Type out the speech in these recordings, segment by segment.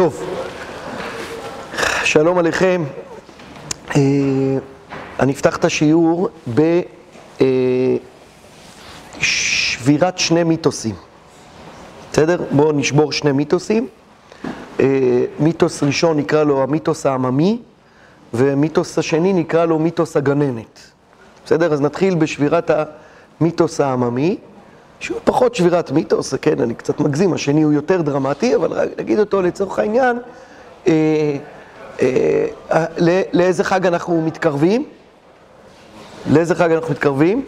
טוב, שלום עליכם. אה, אני אפתח את השיעור בשבירת שני מיתוסים. בסדר? בואו נשבור שני מיתוסים. אה, מיתוס ראשון נקרא לו המיתוס העממי, ומיתוס השני נקרא לו מיתוס הגננת. בסדר? אז נתחיל בשבירת המיתוס העממי, שהוא פחות שבירת מיתוס, כן, אני קצת מגזים, השני הוא יותר דרמטי, אבל נגיד אותו לצורך העניין, אה, אה, אה, לאיזה חג אנחנו מתקרבים? לאיזה חג אנחנו מתקרבים?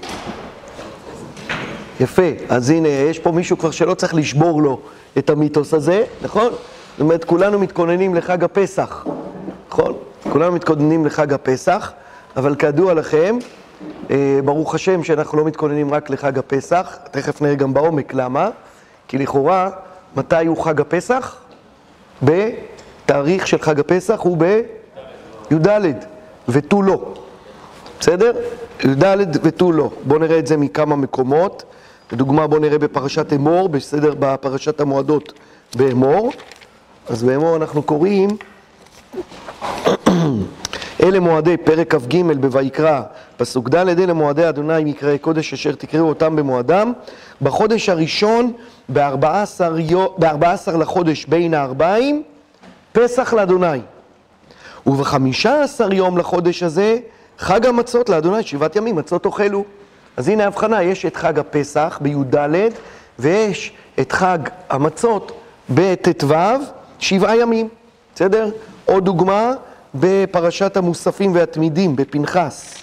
יפה, אז הנה, יש פה מישהו כבר שלא צריך לשבור לו את המיתוס הזה, נכון? זאת אומרת, כולנו מתכוננים לחג הפסח, נכון? כולנו מתכוננים לחג הפסח, אבל כידוע לכם, ברוך השם שאנחנו לא מתכוננים רק לחג הפסח, תכף נראה גם בעומק למה, כי לכאורה, מתי הוא חג הפסח? בתאריך של חג הפסח הוא בי"ד ותו לא, בסדר? י"ד ותו לא. בואו נראה את זה מכמה מקומות. לדוגמה, בואו נראה בפרשת אמור, בסדר, בפרשת המועדות באמור. אז באמור אנחנו קוראים אלה מועדי פרק כ"ג בויקרא, פסוק ד', אלה מועדי אדוני מקראי קודש אשר תקראו אותם במועדם, בחודש הראשון, ב-14 לחודש בין הארבעים, פסח לאדוני. ובחמישה עשר יום לחודש הזה, חג המצות לאדוני, שבעת ימים, מצות אוכלו. אז הנה ההבחנה, יש את חג הפסח בי"ד, ויש את חג המצות בט"ו, שבעה ימים, בסדר? עוד דוגמה, בפרשת המוספים והתמידים, בפנחס.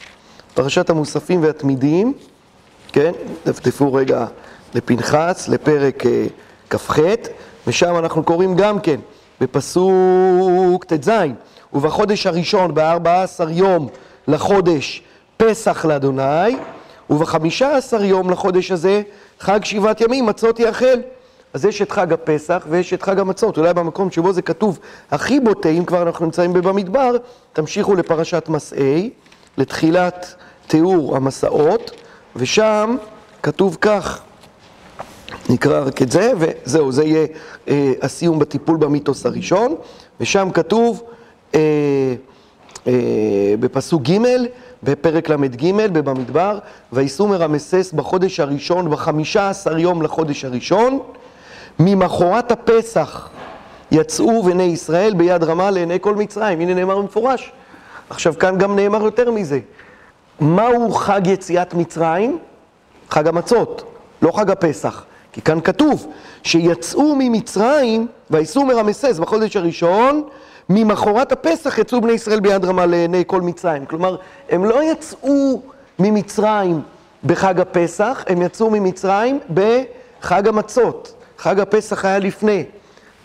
פרשת המוספים והתמידים, כן? דפדפו רגע לפנחס, לפרק אה, כ"ח, ושם אנחנו קוראים גם כן, בפסוק ט"ז, ובחודש הראשון, בארבע עשר יום לחודש, פסח לאדוני, ובחמישה עשר יום לחודש הזה, חג שבעת ימים, מצות יאכל. אז יש את חג הפסח ויש את חג המצות. אולי במקום שבו זה כתוב הכי בוטה, אם כבר אנחנו נמצאים במדבר, תמשיכו לפרשת מסעי, לתחילת תיאור המסעות, ושם כתוב כך, נקרא רק את זה, וזהו, זה יהיה אה, הסיום בטיפול במיתוס הראשון, ושם כתוב אה, אה, בפסוק ג' בפרק ל"ג במדבר, ויסעו מרמסס בחודש הראשון, בחמישה עשר יום לחודש הראשון, ממחרת הפסח יצאו בני ישראל ביד רמה לעיני כל מצרים. הנה נאמר במפורש. עכשיו כאן גם נאמר יותר מזה. מהו חג יציאת מצרים? חג המצות, לא חג הפסח. כי כאן כתוב שיצאו ממצרים ויסעו מרמסס בחודש הראשון, ממחרת הפסח יצאו בני ישראל ביד רמה לעיני כל מצרים. כלומר, הם לא יצאו ממצרים בחג הפסח, הם יצאו ממצרים בחג המצות. חג הפסח היה לפני.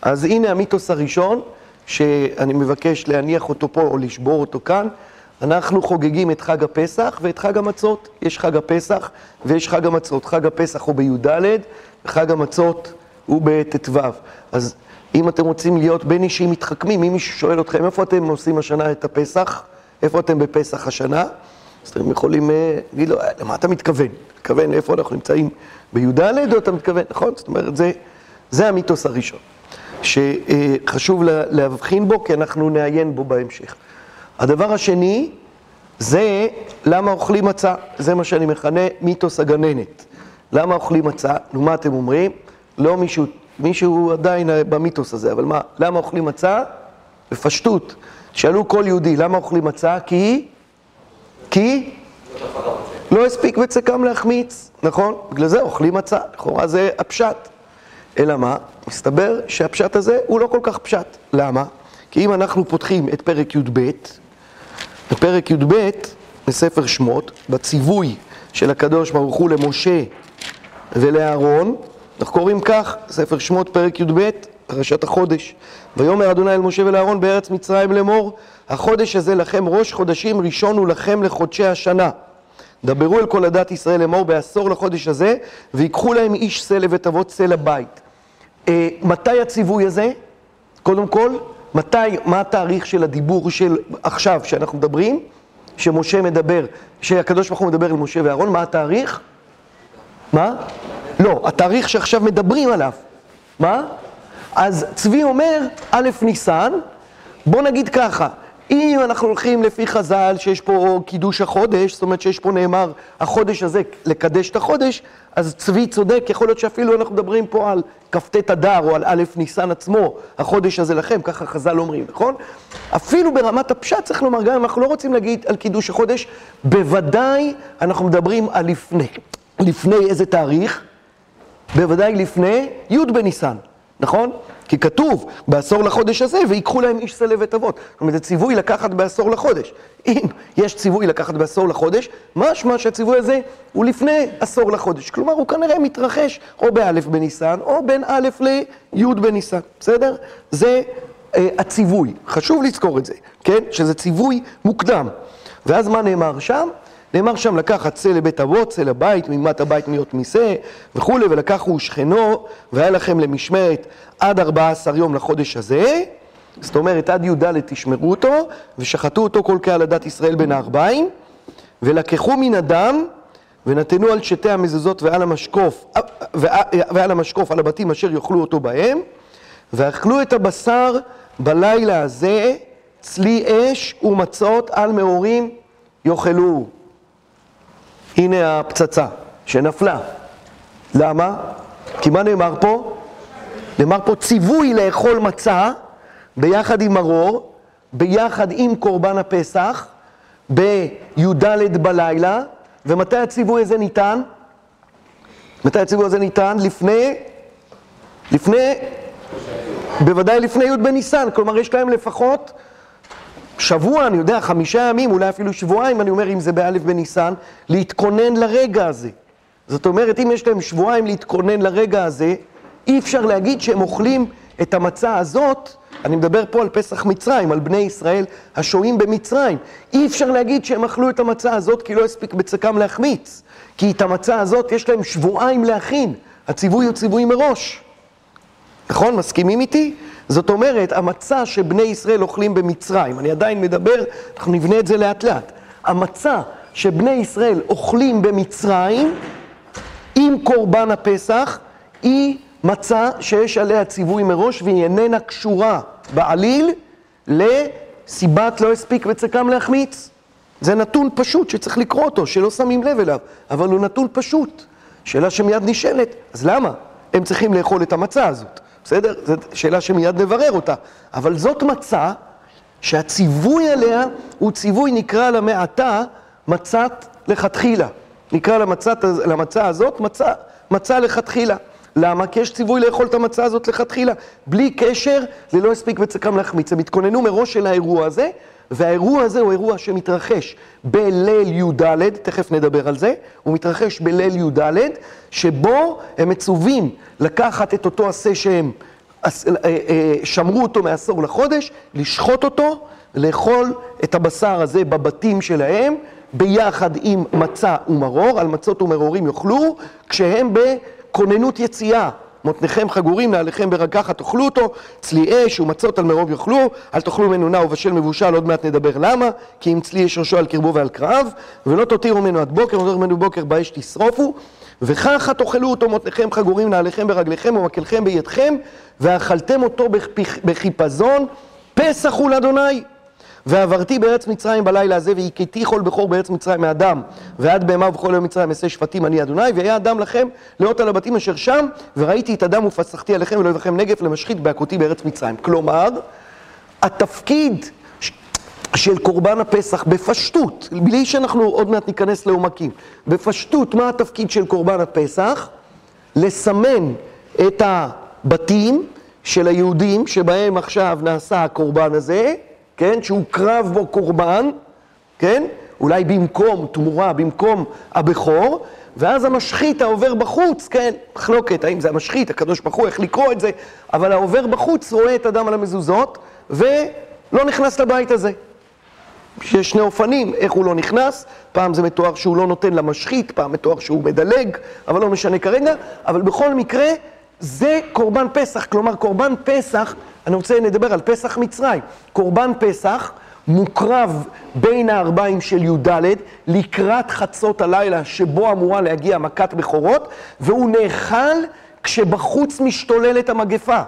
אז הנה המיתוס הראשון, שאני מבקש להניח אותו פה או לשבור אותו כאן. אנחנו חוגגים את חג הפסח ואת חג המצות. יש חג הפסח ויש חג המצות. חג הפסח הוא בי"ד וחג המצות הוא בט"ו. אז אם אתם רוצים להיות בין אישים מתחכמים, אם מישהו שואל אתכם איפה אתם עושים השנה את הפסח, איפה אתם בפסח השנה, אז אתם יכולים להגיד לו, למה אתה מתכוון? מתכוון איפה אנחנו נמצאים בי"ד אתה מתכוון, נכון? זאת אומרת, זה, זה המיתוס הראשון, שחשוב להבחין בו כי אנחנו נעיין בו בהמשך. הדבר השני, זה למה אוכלים מצה, זה מה שאני מכנה מיתוס הגננת. למה אוכלים מצה? נו, מה אתם אומרים? לא מישהו, מישהו עדיין במיתוס הזה, אבל מה, למה אוכלים מצה? בפשטות. שאלו כל יהודי, למה אוכלים מצה? כי? כי? לא הספיק בצקם להחמיץ, נכון? בגלל זה אוכלים מצה, לכאורה זה הפשט. אלא מה? מסתבר שהפשט הזה הוא לא כל כך פשט. למה? כי אם אנחנו פותחים את פרק י"ב, בפרק י"ב, בספר שמות, בציווי של הקדוש ברוך הוא למשה ולאהרון, אנחנו קוראים כך, ספר שמות, פרק י"ב, פרשת החודש. ויאמר אדוני אל משה ולאהרון בארץ מצרים לאמור, החודש הזה לכם ראש חודשים ראשון הוא לכם לחודשי השנה. דברו אל כל עדת ישראל לאמור בעשור לחודש הזה, ויקחו להם איש לבית אבות שא לבית. אה, מתי הציווי הזה? קודם כל, מתי, מה התאריך של הדיבור של עכשיו, שאנחנו מדברים, שמשה מדבר, שהקדוש ברוך הוא מדבר אל משה ואהרון, מה התאריך? מה? לא, התאריך שעכשיו מדברים עליו. מה? אז צבי אומר, א' ניסן, בוא נגיד ככה, אם אנחנו הולכים לפי חז"ל שיש פה קידוש החודש, זאת אומרת שיש פה נאמר החודש הזה לקדש את החודש, אז צבי צודק, יכול להיות שאפילו אנחנו מדברים פה על כ"ט אדר או על א' ניסן עצמו, החודש הזה לכם, ככה חז"ל אומרים, נכון? אפילו ברמת הפשט צריך לומר, גם אם אנחנו לא רוצים להגיד על קידוש החודש, בוודאי אנחנו מדברים על לפני. לפני איזה תאריך? בוודאי לפני י' בניסן, נכון? כי כתוב בעשור לחודש הזה, ויקחו להם איש לבית אבות. זאת אומרת, זה ציווי לקחת בעשור לחודש. אם יש ציווי לקחת בעשור לחודש, משמע שהציווי הזה הוא לפני עשור לחודש. כלומר, הוא כנראה מתרחש או באלף בניסן, או בין א' לי' בניסן, בסדר? זה אה, הציווי. חשוב לזכור את זה, כן? שזה ציווי מוקדם. ואז מה נאמר שם? נאמר שם לקחת צא לבית אבות, צא לבית, מימת הבית מיות מיסה וכולי, ולקחו שכנו, והיה לכם למשמרת עד 14 יום לחודש הזה, זאת אומרת עד י"ד תשמרו אותו, ושחטו אותו כל קהל עדת ישראל בין הארבעים, ולקחו מן הדם, ונתנו על שתי המזוזות ועל המשקוף, ועל המשקוף על הבתים אשר יאכלו אותו בהם, ואכלו את הבשר בלילה הזה, צלי אש ומצות על מאורים יאכלו. הנה הפצצה שנפלה. למה? כי מה נאמר פה? נאמר פה ציווי לאכול מצה ביחד עם מרור, ביחד עם קורבן הפסח, בי"ד בלילה, ומתי הציווי הזה ניתן? מתי הציווי הזה ניתן? לפני, לפני, בוודאי לפני י' בניסן, כלומר יש להם לפחות שבוע, אני יודע, חמישה ימים, אולי אפילו שבועיים, אני אומר, אם זה באלף בניסן, להתכונן לרגע הזה. זאת אומרת, אם יש להם שבועיים להתכונן לרגע הזה, אי אפשר להגיד שהם אוכלים את המצה הזאת, אני מדבר פה על פסח מצרים, על בני ישראל השוהים במצרים. אי אפשר להגיד שהם אכלו את המצה הזאת כי לא הספיק בצקם להחמיץ. כי את המצה הזאת יש להם שבועיים להכין. הציווי הוא ציווי מראש. נכון? מסכימים איתי? זאת אומרת, המצה שבני ישראל אוכלים במצרים, אני עדיין מדבר, אנחנו נבנה את זה לאט לאט. המצה שבני ישראל אוכלים במצרים, עם קורבן הפסח, היא מצה שיש עליה ציווי מראש והיא איננה קשורה בעליל לסיבת לא הספיק וצקם להחמיץ. זה נתון פשוט שצריך לקרוא אותו, שלא שמים לב אליו, אבל הוא נתון פשוט. שאלה שמיד נשאלת, אז למה הם צריכים לאכול את המצה הזאת? בסדר? זו שאלה שמיד נברר אותה. אבל זאת מצה שהציווי עליה הוא ציווי, נקרא לה מעתה, מצת לכתחילה. נקרא למצת, למצה הזאת מצה, מצה לכתחילה. למה? כי יש ציווי לאכול את המצה הזאת לכתחילה, בלי קשר ללא הספיק וצקם להחמיץ. הם התכוננו מראש אל האירוע הזה, והאירוע הזה הוא אירוע שמתרחש בליל י"ד, תכף נדבר על זה, הוא מתרחש בליל י"ד, שבו הם מצווים לקחת את אותו עשה שהם אה, אה, שמרו אותו מעשור לחודש, לשחוט אותו, לאכול את הבשר הזה בבתים שלהם, ביחד עם מצה ומרור, על מצות ומרורים יאכלו, כשהם בכוננות יציאה. מותניכם חגורים, נעליכם ברגחת תאכלו אותו, צלי אש ומצות על מרוב יאכלו, אל תאכלו ממנו נע ובשל מבושל, עוד מעט נדבר למה, כי אם צלי אש ראשו על קרבו ועל קרב, ולא תותירו ממנו עד בוקר, ונותרו ממנו בוקר באש תשרופו, וככה תאכלו אותו מותניכם חגורים, נעליכם ברגליכם ומקלכם בידכם, ואכלתם אותו בחיפזון, פסח הוא לאדוני. ועברתי בארץ מצרים בלילה הזה, והכיתי כל בכור בארץ מצרים מאדם, ועד בהמה ובכל יום מצרים אעשה שפטים אני אדוני, והיה אדם לכם לאות על הבתים אשר שם, וראיתי את אדם ופסחתי עליכם ולא יבכם נגף למשחית בהכותי בארץ מצרים. כלומר, התפקיד של קורבן הפסח בפשטות, בלי שאנחנו עוד מעט ניכנס לעומקים, בפשטות, מה התפקיד של קורבן הפסח? לסמן את הבתים של היהודים שבהם עכשיו נעשה הקורבן הזה, כן, שהוקרב בו קורבן, כן, אולי במקום תמורה, במקום הבכור, ואז המשחית העובר בחוץ, כן, מחלוקת, האם זה המשחית, הקדוש ברוך הוא, איך לקרוא את זה, אבל העובר בחוץ רואה את הדם על המזוזות, ולא נכנס לבית הזה. יש שני אופנים, איך הוא לא נכנס, פעם זה מתואר שהוא לא נותן למשחית, פעם מתואר שהוא מדלג, אבל לא משנה כרגע, אבל בכל מקרה, זה קורבן פסח, כלומר קורבן פסח אני רוצה לדבר על פסח מצרים. קורבן פסח מוקרב בין הארבעים של י"ד לקראת חצות הלילה שבו אמורה להגיע מכת בכורות, והוא נאכל כשבחוץ משתוללת המגפה.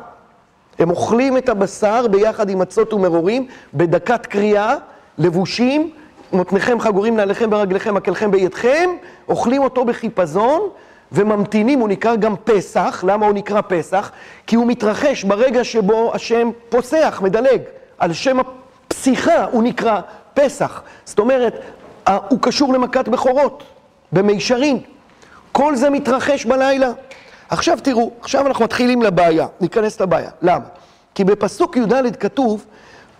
הם אוכלים את הבשר ביחד עם מצות ומרורים, בדקת קריאה, לבושים, מותניכם חגורים נעליכם ברגליכם, מקלכם בידכם, אוכלים אותו בחיפזון וממתינים, הוא נקרא גם פסח. למה הוא נקרא פסח? כי הוא מתרחש ברגע שבו השם פוסח, מדלג. על שם הפסיכה הוא נקרא פסח. זאת אומרת, הוא קשור למכת בכורות, במישרין. כל זה מתרחש בלילה. עכשיו תראו, עכשיו אנחנו מתחילים לבעיה, ניכנס לבעיה. למה? כי בפסוק י"ד כתוב,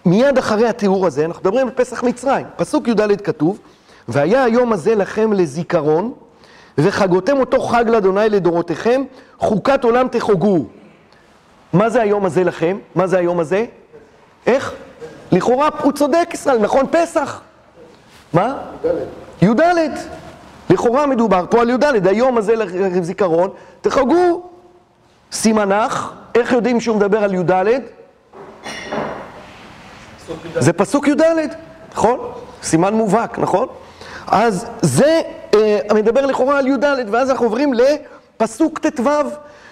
מיד אחרי התיאור הזה, אנחנו מדברים על פסח מצרים, פסוק י"ד כתוב, והיה היום הזה לכם לזיכרון, וחגותם אותו חג לאדוני לדורותיכם, חוקת עולם תחוגו. מה זה היום הזה לכם? מה זה היום הזה? איך? לכאורה הוא צודק ישראל, נכון? פסח. מה? י"ד. לכאורה מדובר פה על י"ד, היום הזה לזיכרון, תחגו סימנך, איך יודעים שהוא מדבר על י"ד? זה פסוק י"ד, נכון? סימן מובהק, נכון? אז זה אה, מדבר לכאורה על י"ד, ואז אנחנו עוברים לפסוק ט"ו,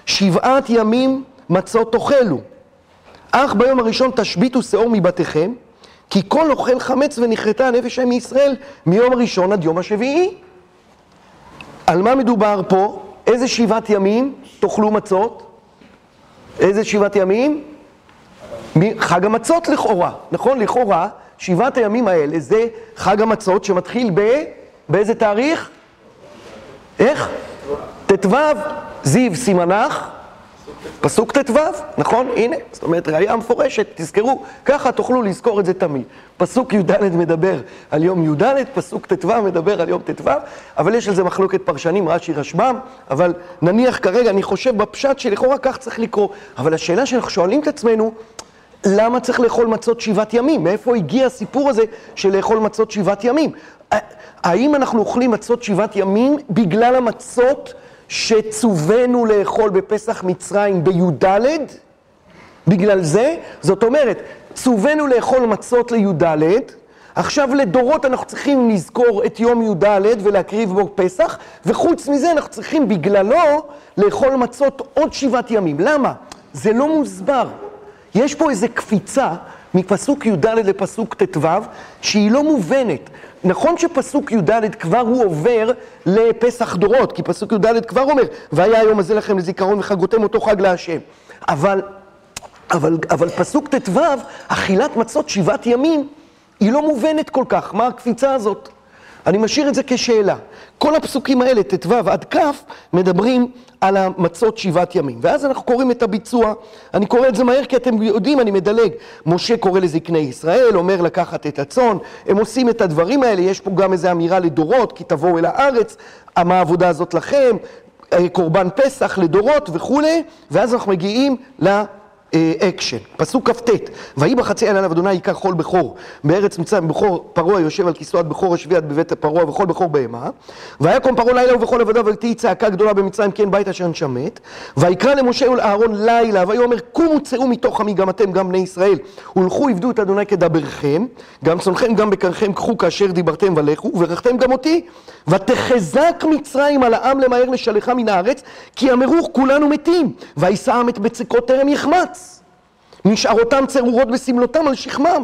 שבעת ימים מצות תאכלו. אך ביום הראשון תשביתו שאור מבתיכם, כי כל אוכל חמץ ונכרתה הנפש הם מישראל מיום הראשון עד יום השביעי. על מה מדובר פה? איזה שבעת ימים תאכלו מצות? איזה שבעת ימים? חג המצות לכאורה, נכון? לכאורה, שבעת הימים האלה זה חג המצות שמתחיל ב... באיזה תאריך? איך? ט"ו, זיו סימנך, פסוק ט"ו, נכון? הנה, זאת אומרת, ראייה מפורשת, תזכרו, ככה תוכלו לזכור את זה תמיד. פסוק י"ד מדבר על יום י"ד, פסוק ט"ו מדבר על יום ט"ו, אבל יש על זה מחלוקת פרשנים, רש"י רשב"ם, אבל נניח כרגע, אני חושב בפשט שלכאורה כך צריך לקרוא. אבל השאלה שאנחנו שואלים את עצמנו, למה צריך לאכול מצות שבעת ימים? מאיפה הגיע הסיפור הזה של לאכול מצות שבעת ימים? האם אנחנו אוכלים מצות שבעת ימים בגלל המצות שצווינו לאכול בפסח מצרים בי"ד? בגלל זה? זאת אומרת, צווינו לאכול מצות לי"ד, עכשיו לדורות אנחנו צריכים לזכור את יום י"ד ולהקריב בו פסח, וחוץ מזה אנחנו צריכים בגללו לאכול מצות עוד שבעת ימים. למה? זה לא מוסבר. יש פה איזו קפיצה מפסוק י"ד לפסוק ט"ו, שהיא לא מובנת. נכון שפסוק י"ד כבר הוא עובר לפסח דורות, כי פסוק י"ד כבר אומר, והיה היום הזה לכם לזיכרון וחגותם אותו חג להשם. אבל, אבל, אבל פסוק ט"ו, אכילת מצות שבעת ימים, היא לא מובנת כל כך. מה הקפיצה הזאת? אני משאיר את זה כשאלה. כל הפסוקים האלה, ט"ו עד כ', מדברים על המצות שבעת ימים. ואז אנחנו קוראים את הביצוע. אני קורא את זה מהר כי אתם יודעים, אני מדלג. משה קורא לזקני ישראל, אומר לקחת את הצאן. הם עושים את הדברים האלה, יש פה גם איזו אמירה לדורות, כי תבואו אל הארץ, מה העבודה הזאת לכם, אה, קורבן פסח לדורות וכולי, ואז אנחנו מגיעים ל... אקשן, פסוק כ"ט, ויהי בחצי הלילה ואדוני היכה כל בכור בארץ מצרים בכור פרעה יושב על כיסאו עד בכור השביעי עד בבית פרעה וכל בכור בהמה. ויקום פרעה לילה ובכל עבדיו ותהי צעקה גדולה במצרים כן בית אשר נשמט. ויקרא למשה ולאהרון לילה ויאמר קומו צאו מתוך עמי גם אתם גם בני ישראל. ולכו עבדו את אדוני כדברכם גם צונכם גם בקרכם קחו כאשר דיברתם ולכו וברכתם גם אותי. ותחזק מצרים על העם למהר לשלחה מן הארץ כי אמרו כולנו מתים וישא העם את בצקות טרם יחמץ נשארותם צרורות בסמלותם על שכמם.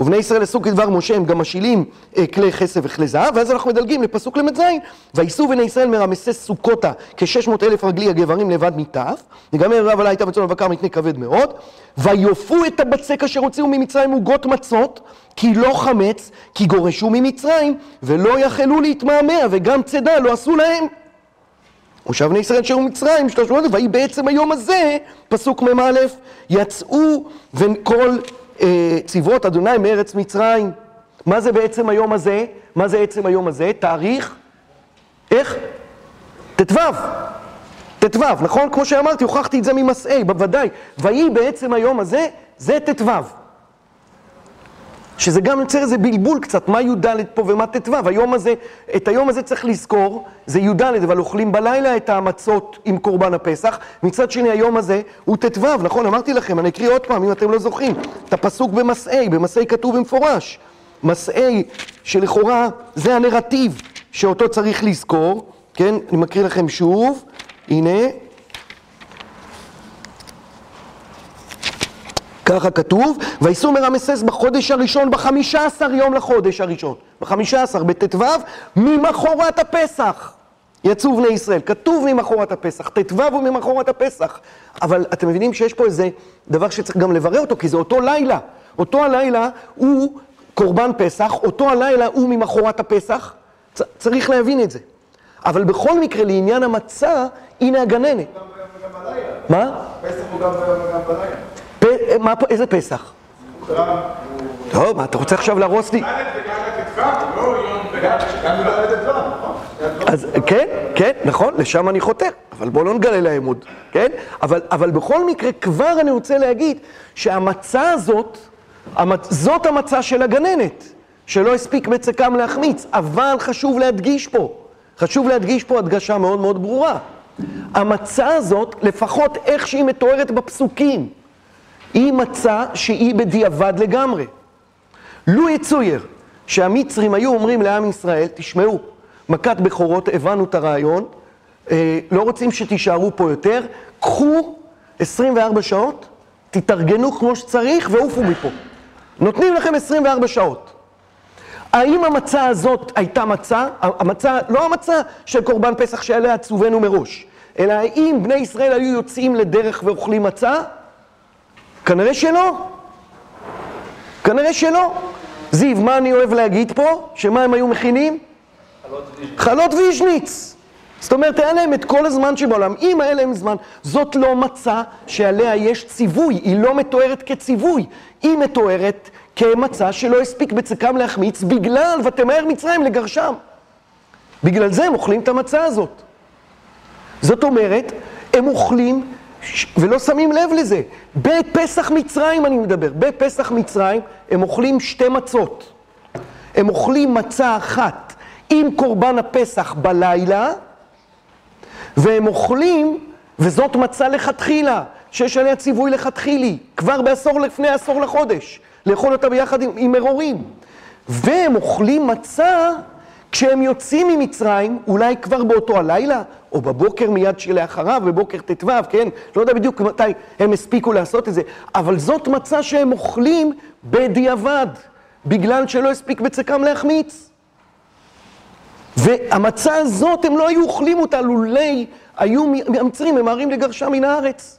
ובני ישראל עשו כדבר משה, הם גם משילים אה, כלי כסף וכלי זהב, ואז אנחנו מדלגים לפסוק ל"ז, וייסעו בני ישראל מרמסי סוכותה כשש מאות אלף רגלי הגברים לבד מטף, נגמר רב עלי הייתה בצאן ובקר מקנה כבד מאוד, ויופו את הבצק אשר הוציאו ממצרים עוגות מצות, כי לא חמץ, כי גורשו ממצרים, ולא יכלו להתמהמה, וגם צידה לא עשו להם. ושב בני ישראל שהיו מצרים, שלוש מאות, ויהי בעצם היום הזה, פסוק מ"א, יצאו וכל אה, צבאות אדוני מארץ מצרים. מה זה בעצם היום הזה? מה זה עצם היום הזה? תאריך? איך? ט"ו. ט"ו, נכון? כמו שאמרתי, הוכחתי את זה ממסעי, בוודאי. ויהי בעצם היום הזה, זה ט"ו. שזה גם יוצר איזה בלבול קצת, מה י"ד פה ומה ט"ו, היום הזה, את היום הזה צריך לזכור, זה י"ד, אבל אוכלים בלילה את המצות עם קורבן הפסח, מצד שני היום הזה הוא ט"ו, נכון? אמרתי לכם, אני אקריא עוד פעם, אם אתם לא זוכרים, את הפסוק במסעי, במסעי כתוב במפורש, מסעי שלכאורה זה הנרטיב שאותו צריך לזכור, כן? אני מקריא לכם שוב, הנה. ככה כתוב, ויסעו מרמסס בחודש הראשון, בחמישה עשר יום לחודש הראשון, בחמישה עשר, בט"ו, ממחרת הפסח. יצאו בני ישראל, כתוב ממחרת הפסח, ט"ו הוא ממחרת הפסח. אבל אתם מבינים שיש פה איזה דבר שצריך גם לברר אותו, כי זה אותו לילה. אותו הלילה הוא קורבן פסח, אותו הלילה הוא ממחרת הפסח. צ- צריך להבין את זה. אבל בכל מקרה, לעניין המצה, הנה הגננת. גם גם בלילה. מה? פסח הוא גם גם בלילה. מה, פה- איזה פסח? טוב, מה, אתה רוצה עכשיו להרוס לי? אז כן, כן, נכון, לשם אני חותר, אבל בואו לא נגלה להם עוד, כן? אבל, אבל בכל מקרה, כבר אני רוצה להגיד שהמצה הזאת, המצ... זאת המצה של הגננת, שלא הספיק בצקם להחמיץ, אבל חשוב להדגיש פה, חשוב להדגיש פה הדגשה מאוד מאוד ברורה. המצה הזאת, לפחות איך שהיא מתוארת בפסוקים, היא מצה שהיא בדיעבד לגמרי. לו יצויר שהמצרים היו אומרים לעם ישראל, תשמעו, מכת בכורות, הבנו את הרעיון, אה, לא רוצים שתישארו פה יותר, קחו 24 שעות, תתארגנו כמו שצריך ועופו מפה. נותנים לכם 24 שעות. האם המצה הזאת הייתה מצה, המצה, לא המצה של קורבן פסח שעליה צווינו מראש, אלא האם בני ישראל היו יוצאים לדרך ואוכלים מצה? כנראה שלא. כנראה שלא. זיו, מה אני אוהב להגיד פה? שמה הם היו מכינים? חלות וישניץ. זאת אומרת, היה להם את כל הזמן שבעולם. אם היה להם זמן, זאת לא מצה שעליה יש ציווי, היא לא מתוארת כציווי, היא מתוארת כמצה שלא הספיק בצקם להחמיץ בגלל ותמהר מצרים לגרשם. בגלל זה הם אוכלים את המצה הזאת. זאת אומרת, הם אוכלים ולא שמים לב לזה. בפסח מצרים אני מדבר, בפסח מצרים הם אוכלים שתי מצות. הם אוכלים מצה אחת עם קורבן הפסח בלילה, והם אוכלים, וזאת מצה לכתחילה, שיש עליה ציווי לכתחילי, כבר בעשור לפני עשור לחודש, לאכול אותה ביחד עם, עם מרורים. והם אוכלים מצה כשהם יוצאים ממצרים, אולי כבר באותו הלילה, או בבוקר מיד שלאחריו, בבוקר ט"ו, כן? לא יודע בדיוק מתי הם הספיקו לעשות את זה, אבל זאת מצה שהם אוכלים בדיעבד, בגלל שלא הספיק בצקם להחמיץ. והמצה הזאת, הם לא היו אוכלים אותה לולי היו המצרים ממהרים לגרשה מן הארץ.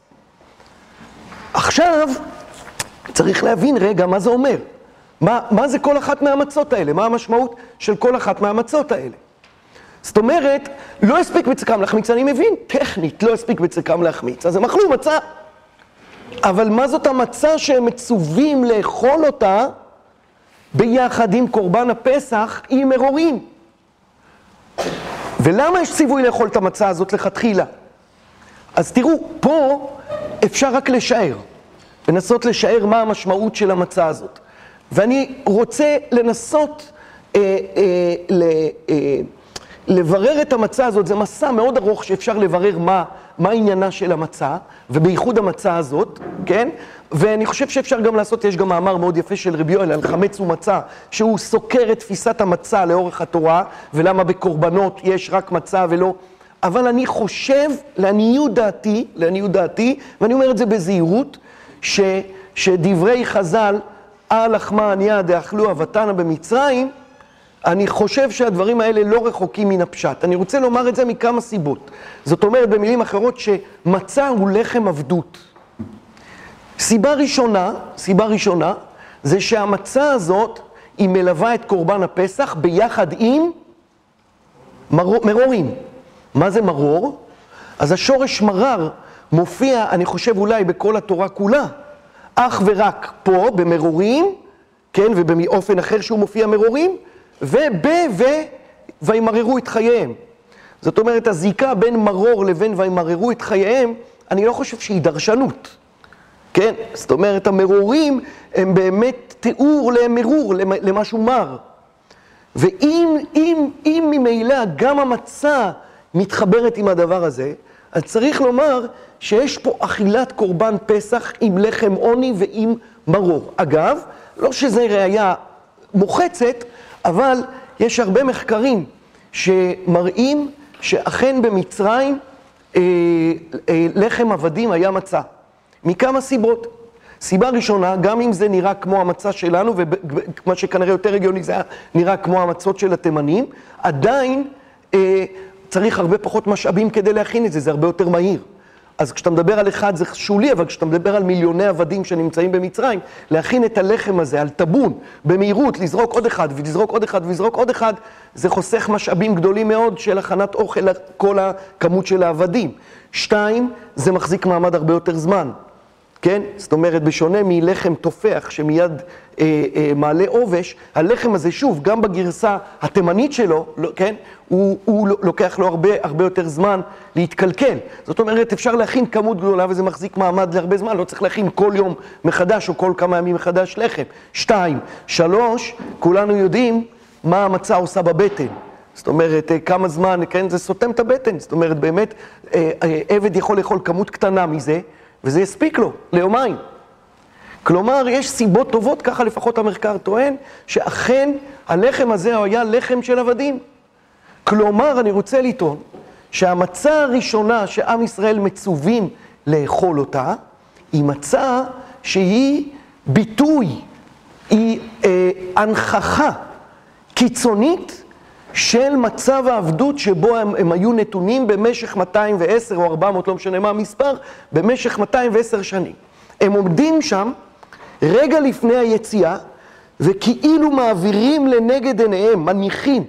עכשיו, צריך להבין רגע מה זה אומר. מה, מה זה כל אחת מהמצות האלה? מה המשמעות של כל אחת מהמצות האלה? זאת אומרת, לא הספיק בצקם להחמיץ, אני מבין, טכנית לא הספיק בצקם להחמיץ, אז הם אכלו מצה. אבל מה זאת המצה שהם מצווים לאכול אותה ביחד עם קורבן הפסח עם מרורים? ולמה יש ציווי לאכול את המצה הזאת לכתחילה? אז תראו, פה אפשר רק לשער, לנסות לשער מה המשמעות של המצה הזאת. ואני רוצה לנסות אה, אה, ל, אה, לברר את המצה הזאת, זה מסע מאוד ארוך שאפשר לברר מה, מה עניינה של המצה, ובייחוד המצה הזאת, כן? ואני חושב שאפשר גם לעשות, יש גם מאמר מאוד יפה של רבי יואל על חמץ ומצה, שהוא סוקר את תפיסת המצה לאורך התורה, ולמה בקורבנות יש רק מצה ולא... אבל אני חושב, לעניות דעתי, לעניות דעתי, ואני אומר את זה בזהירות, ש, שדברי חז"ל, על לחמה ענייה דאכלוה ותנא במצרים, אני חושב שהדברים האלה לא רחוקים מן הפשט. אני רוצה לומר את זה מכמה סיבות. זאת אומרת, במילים אחרות, שמצה הוא לחם עבדות. סיבה ראשונה, סיבה ראשונה, זה שהמצה הזאת, היא מלווה את קורבן הפסח ביחד עם מרור, מרורים. מה זה מרור? אז השורש מרר מופיע, אני חושב אולי בכל התורה כולה, אך ורק פה, במרורים, כן, ובאופן אחר שהוא מופיע מרורים, וב, ו, וימררו את חייהם. זאת אומרת, הזיקה בין מרור לבין וימררו את חייהם, אני לא חושב שהיא דרשנות. כן? זאת אומרת, המרורים הם באמת תיאור למרור, למשהו מר. ואם אם, אם ממילא גם המצה מתחברת עם הדבר הזה, אז צריך לומר שיש פה אכילת קורבן פסח עם לחם עוני ועם מרור. אגב, לא שזה ראייה מוחצת, אבל יש הרבה מחקרים שמראים שאכן במצרים אה, אה, לחם עבדים היה מצה. מכמה סיבות. סיבה ראשונה, גם אם זה נראה כמו המצה שלנו, ומה שכנראה יותר הגיוני זה היה נראה כמו המצות של התימנים, עדיין אה, צריך הרבה פחות משאבים כדי להכין את זה, זה הרבה יותר מהיר. אז כשאתה מדבר על אחד זה שולי, אבל כשאתה מדבר על מיליוני עבדים שנמצאים במצרים, להכין את הלחם הזה על טבון, במהירות, לזרוק עוד אחד ולזרוק עוד אחד ולזרוק עוד אחד, זה חוסך משאבים גדולים מאוד של הכנת אוכל לכל הכמות של העבדים. שתיים, זה מחזיק מעמד הרבה יותר זמן. כן? זאת אומרת, בשונה מלחם תופח שמיד אה, אה, מעלה עובש, הלחם הזה, שוב, גם בגרסה התימנית שלו, לא, כן? הוא, הוא לוקח לו הרבה, הרבה יותר זמן להתקלקל. זאת אומרת, אפשר להכין כמות גדולה וזה מחזיק מעמד להרבה זמן, לא צריך להכין כל יום מחדש או כל כמה ימים מחדש לחם. שתיים. שלוש, כולנו יודעים מה המצה עושה בבטן. זאת אומרת, אה, כמה זמן, כן, זה סותם את הבטן. זאת אומרת, באמת, אה, אה, עבד יכול לאכול כמות קטנה מזה. וזה יספיק לו, ליומיים. כלומר, יש סיבות טובות, ככה לפחות המחקר טוען, שאכן הלחם הזה היה לחם של עבדים. כלומר, אני רוצה לטעון שהמצה הראשונה שעם ישראל מצווים לאכול אותה, היא מצה שהיא ביטוי, היא אה, הנכחה קיצונית של מצב העבדות שבו הם, הם היו נתונים במשך 210 או 400, לא משנה מה המספר, במשך 210 שנים. הם עומדים שם רגע לפני היציאה, וכאילו מעבירים לנגד עיניהם, מניחים.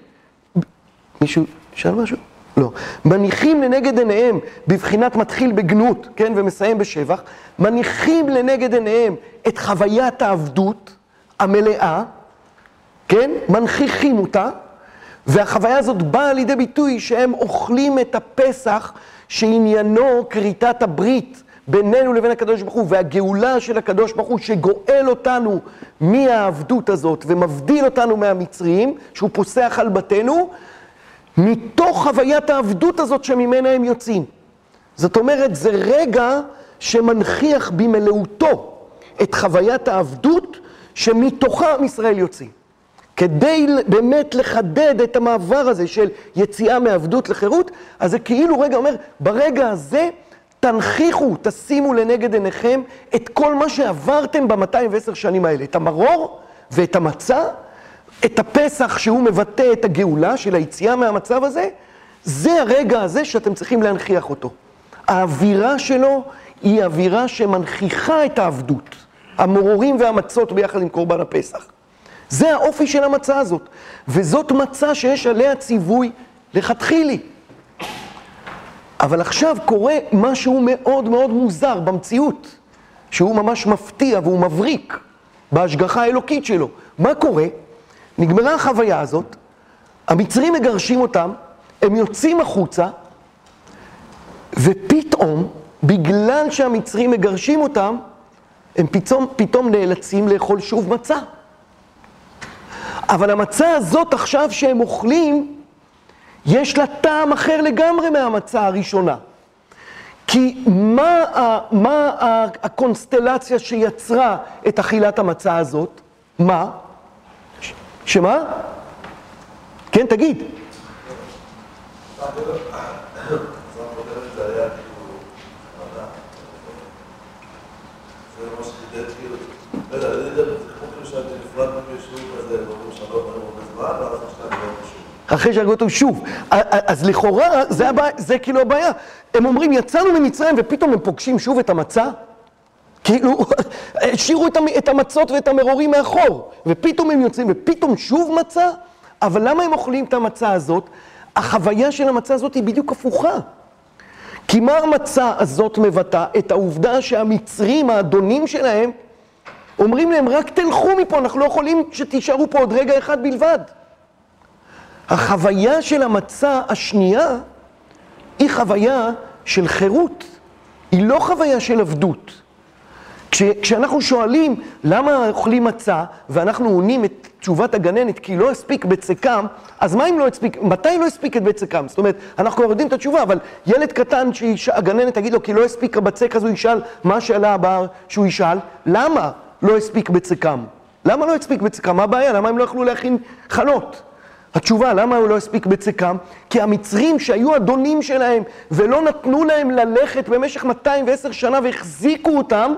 מישהו שאל משהו? לא. מניחים לנגד עיניהם, בבחינת מתחיל בגנות, כן, ומסיים בשבח, מניחים לנגד עיניהם את חוויית העבדות המלאה, כן, מנכיחים אותה, והחוויה הזאת באה לידי ביטוי שהם אוכלים את הפסח שעניינו כריתת הברית בינינו לבין הקדוש ברוך הוא, והגאולה של הקדוש ברוך הוא שגואל אותנו מהעבדות הזאת ומבדיל אותנו מהמצרים, שהוא פוסח על בתינו, מתוך חוויית העבדות הזאת שממנה הם יוצאים. זאת אומרת, זה רגע שמנכיח במלאותו את חוויית העבדות שמתוכה עם ישראל יוצאים. כדי באמת לחדד את המעבר הזה של יציאה מעבדות לחירות, אז זה כאילו רגע אומר, ברגע הזה תנכיחו, תשימו לנגד עיניכם את כל מה שעברתם ב-210 שנים האלה, את המרור ואת המצה, את הפסח שהוא מבטא את הגאולה של היציאה מהמצב הזה, זה הרגע הזה שאתם צריכים להנכיח אותו. האווירה שלו היא אווירה שמנכיחה את העבדות, המרורים והמצות ביחד עם קורבן הפסח. זה האופי של המצה הזאת, וזאת מצה שיש עליה ציווי לכתחילי. אבל עכשיו קורה משהו מאוד מאוד מוזר במציאות, שהוא ממש מפתיע והוא מבריק בהשגחה האלוקית שלו. מה קורה? נגמרה החוויה הזאת, המצרים מגרשים אותם, הם יוצאים החוצה, ופתאום, בגלל שהמצרים מגרשים אותם, הם פתאום, פתאום נאלצים לאכול שוב מצה. אבל המצה הזאת עכשיו שהם אוכלים, יש לה טעם אחר לגמרי מהמצה הראשונה. כי מה, ה, מה ה, הקונסטלציה שיצרה את אכילת המצה הזאת? מה? ש, שמה? כן, תגיד. אחרי שהרגו אותו שוב. אז לכאורה, זה, הבע... זה כאילו הבעיה. הם אומרים, יצאנו ממצרים ופתאום הם פוגשים שוב את המצה? כאילו, השאירו את המצות ואת המרורים מאחור, ופתאום הם יוצאים, ופתאום שוב מצה? אבל למה הם אוכלים את המצה הזאת? החוויה של המצה הזאת היא בדיוק הפוכה. כי מה המצה הזאת מבטא? את העובדה שהמצרים, האדונים שלהם, אומרים להם, רק תלכו מפה, אנחנו לא יכולים שתישארו פה עוד רגע אחד בלבד. החוויה של המצה השנייה היא חוויה של חירות, היא לא חוויה של עבדות. כש, כשאנחנו שואלים למה אוכלים מצה ואנחנו עונים את תשובת הגננת כי לא הספיק בצקם, אז מה אם לא הספיק, מתי לא הספיק את בצקם? זאת אומרת, אנחנו כבר יודעים את התשובה, אבל ילד קטן שהגננת תגיד לו כי לא הספיק בצק אז הוא ישאל מה השאלה הבאה שהוא ישאל, למה לא הספיק בצקם? למה לא הספיק בצקם? מה הבעיה? למה הם לא יכלו להכין חלות? התשובה, למה הוא לא הספיק בצקם? כי המצרים שהיו אדונים שלהם ולא נתנו להם ללכת במשך 210 שנה והחזיקו אותם,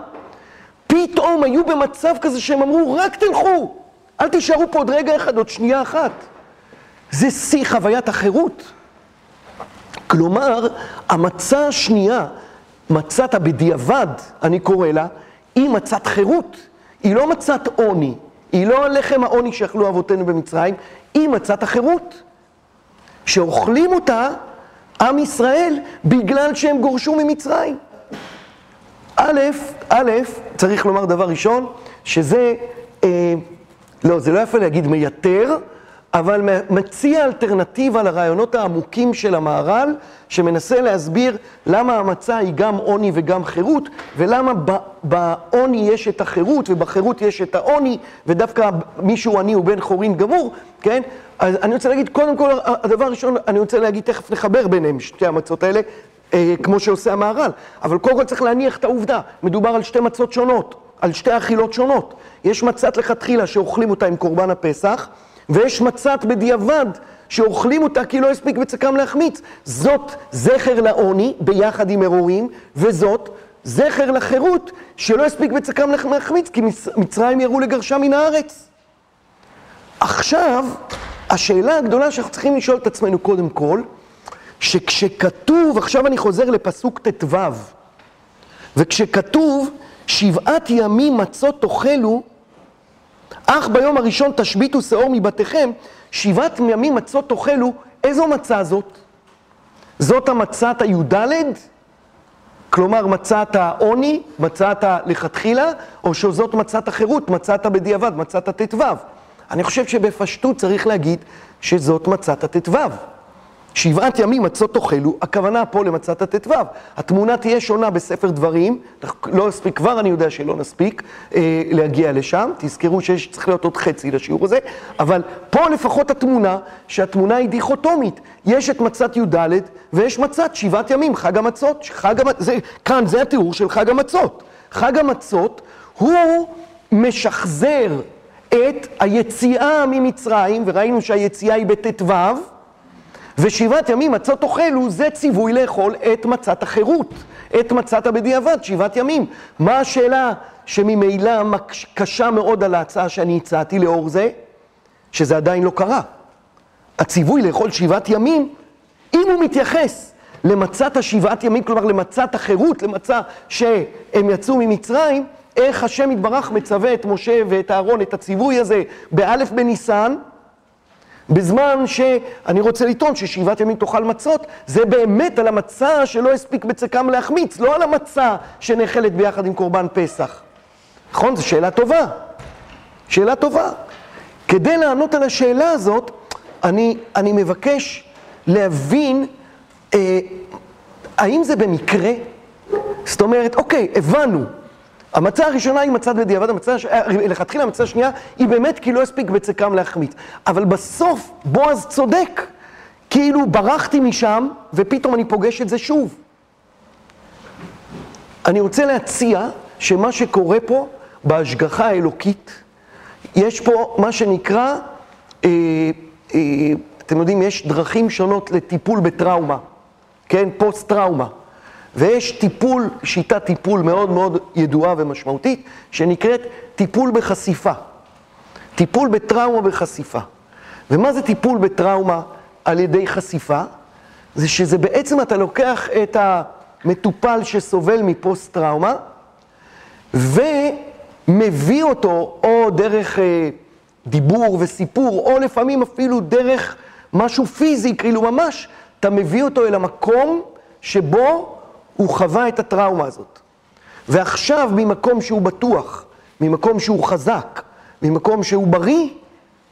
פתאום היו במצב כזה שהם אמרו, רק תלכו, אל תישארו פה עוד רגע אחד, עוד שנייה אחת. זה שיא חוויית החירות. כלומר, המצה השנייה, מצת הבדיעבד, אני קורא לה, היא מצת חירות. היא לא מצת עוני, היא לא הלחם העוני שאכלו אבותינו במצרים, היא מצת החירות. שאוכלים אותה עם ישראל בגלל שהם גורשו ממצרים. א', א', צריך לומר דבר ראשון, שזה, אה, לא, זה לא יפה להגיד מייתר, אבל מציע אלטרנטיבה לרעיונות העמוקים של המהר"ל, שמנסה להסביר למה המצה היא גם עוני וגם חירות, ולמה בעוני יש את החירות ובחירות יש את העוני, ודווקא מישהו עני הוא בן חורין גמור, כן? אז אני רוצה להגיד, קודם כל, הדבר הראשון, אני רוצה להגיד, תכף נחבר ביניהם, שתי המצות האלה, אה, כמו שעושה המהר"ל. אבל קודם כל צריך להניח את העובדה, מדובר על שתי מצות שונות, על שתי אכילות שונות. יש מצת לכתחילה שאוכלים אותה עם קורבן הפסח, ויש מצת בדיעבד שאוכלים אותה כי לא הספיק בצקם להחמיץ. זאת זכר לעוני ביחד עם מרורים, וזאת זכר לחירות שלא הספיק בצקם להחמיץ כי מצרים ירו לגרשה מן הארץ. עכשיו, השאלה הגדולה שאנחנו צריכים לשאול את עצמנו קודם כל, שכשכתוב, עכשיו אני חוזר לפסוק ט"ו, וכשכתוב שבעת ימים מצות תאכלו, אך ביום הראשון תשביתו שאור מבתיכם, שבעת ימים מצות תאכלו, איזו מצה זאת? זאת המצת הי"ד? כלומר מצת העוני, מצת הלכתחילה, או שזאת מצת החירות, מצת הבדיעבד, מצת הט"ו. אני חושב שבפשטות צריך להגיד שזאת מצת הט"ו. שבעת ימים מצות תאכלו, הכוונה פה למצת הט"ו. התמונה תהיה שונה בספר דברים, לא נספיק, כבר אני יודע שלא נספיק אה, להגיע לשם, תזכרו שצריך להיות עוד חצי לשיעור הזה, אבל פה לפחות התמונה, שהתמונה היא דיכוטומית. יש את מצת י"ד ויש מצת שבעת ימים, חג המצות. חג המצ... זה, כאן זה התיאור של חג המצות. חג המצות הוא משחזר את היציאה ממצרים, וראינו שהיציאה היא בט"ו, ושבעת ימים מצות תאכלו, זה ציווי לאכול את מצת החירות, את מצת הבדיעבד, שבעת ימים. מה השאלה שממילא קשה מאוד על ההצעה שאני הצעתי לאור זה? שזה עדיין לא קרה. הציווי לאכול שבעת ימים, אם הוא מתייחס למצת השבעת ימים, כלומר למצת החירות, למצה שהם יצאו ממצרים, איך השם יתברך מצווה את משה ואת אהרון, את הציווי הזה, באלף בניסן, בזמן שאני רוצה לטעון ששבעת ימים תאכל מצות, זה באמת על המצה שלא הספיק בצקם להחמיץ, לא על המצה שנאכלת ביחד עם קורבן פסח. נכון? זו שאלה טובה. שאלה טובה. כדי לענות על השאלה הזאת, אני, אני מבקש להבין אה, האם זה במקרה? זאת אומרת, אוקיי, הבנו. המצה הראשונה היא מצת בדיעבד, המצה, אה, לכתחילה המצה השנייה היא באמת כי לא הספיק בצקם להחמיץ. אבל בסוף בועז צודק, כאילו ברחתי משם ופתאום אני פוגש את זה שוב. אני רוצה להציע שמה שקורה פה בהשגחה האלוקית, יש פה מה שנקרא, אה, אה, אתם יודעים, יש דרכים שונות לטיפול בטראומה, כן? פוסט-טראומה. ויש טיפול, שיטת טיפול מאוד מאוד ידועה ומשמעותית, שנקראת טיפול בחשיפה. טיפול בטראומה בחשיפה. ומה זה טיפול בטראומה על ידי חשיפה? זה שזה בעצם אתה לוקח את המטופל שסובל מפוסט-טראומה, ומביא אותו או דרך אה, דיבור וסיפור, או לפעמים אפילו דרך משהו פיזי, כאילו ממש, אתה מביא אותו אל המקום שבו הוא חווה את הטראומה הזאת. ועכשיו ממקום שהוא בטוח, ממקום שהוא חזק, ממקום שהוא בריא,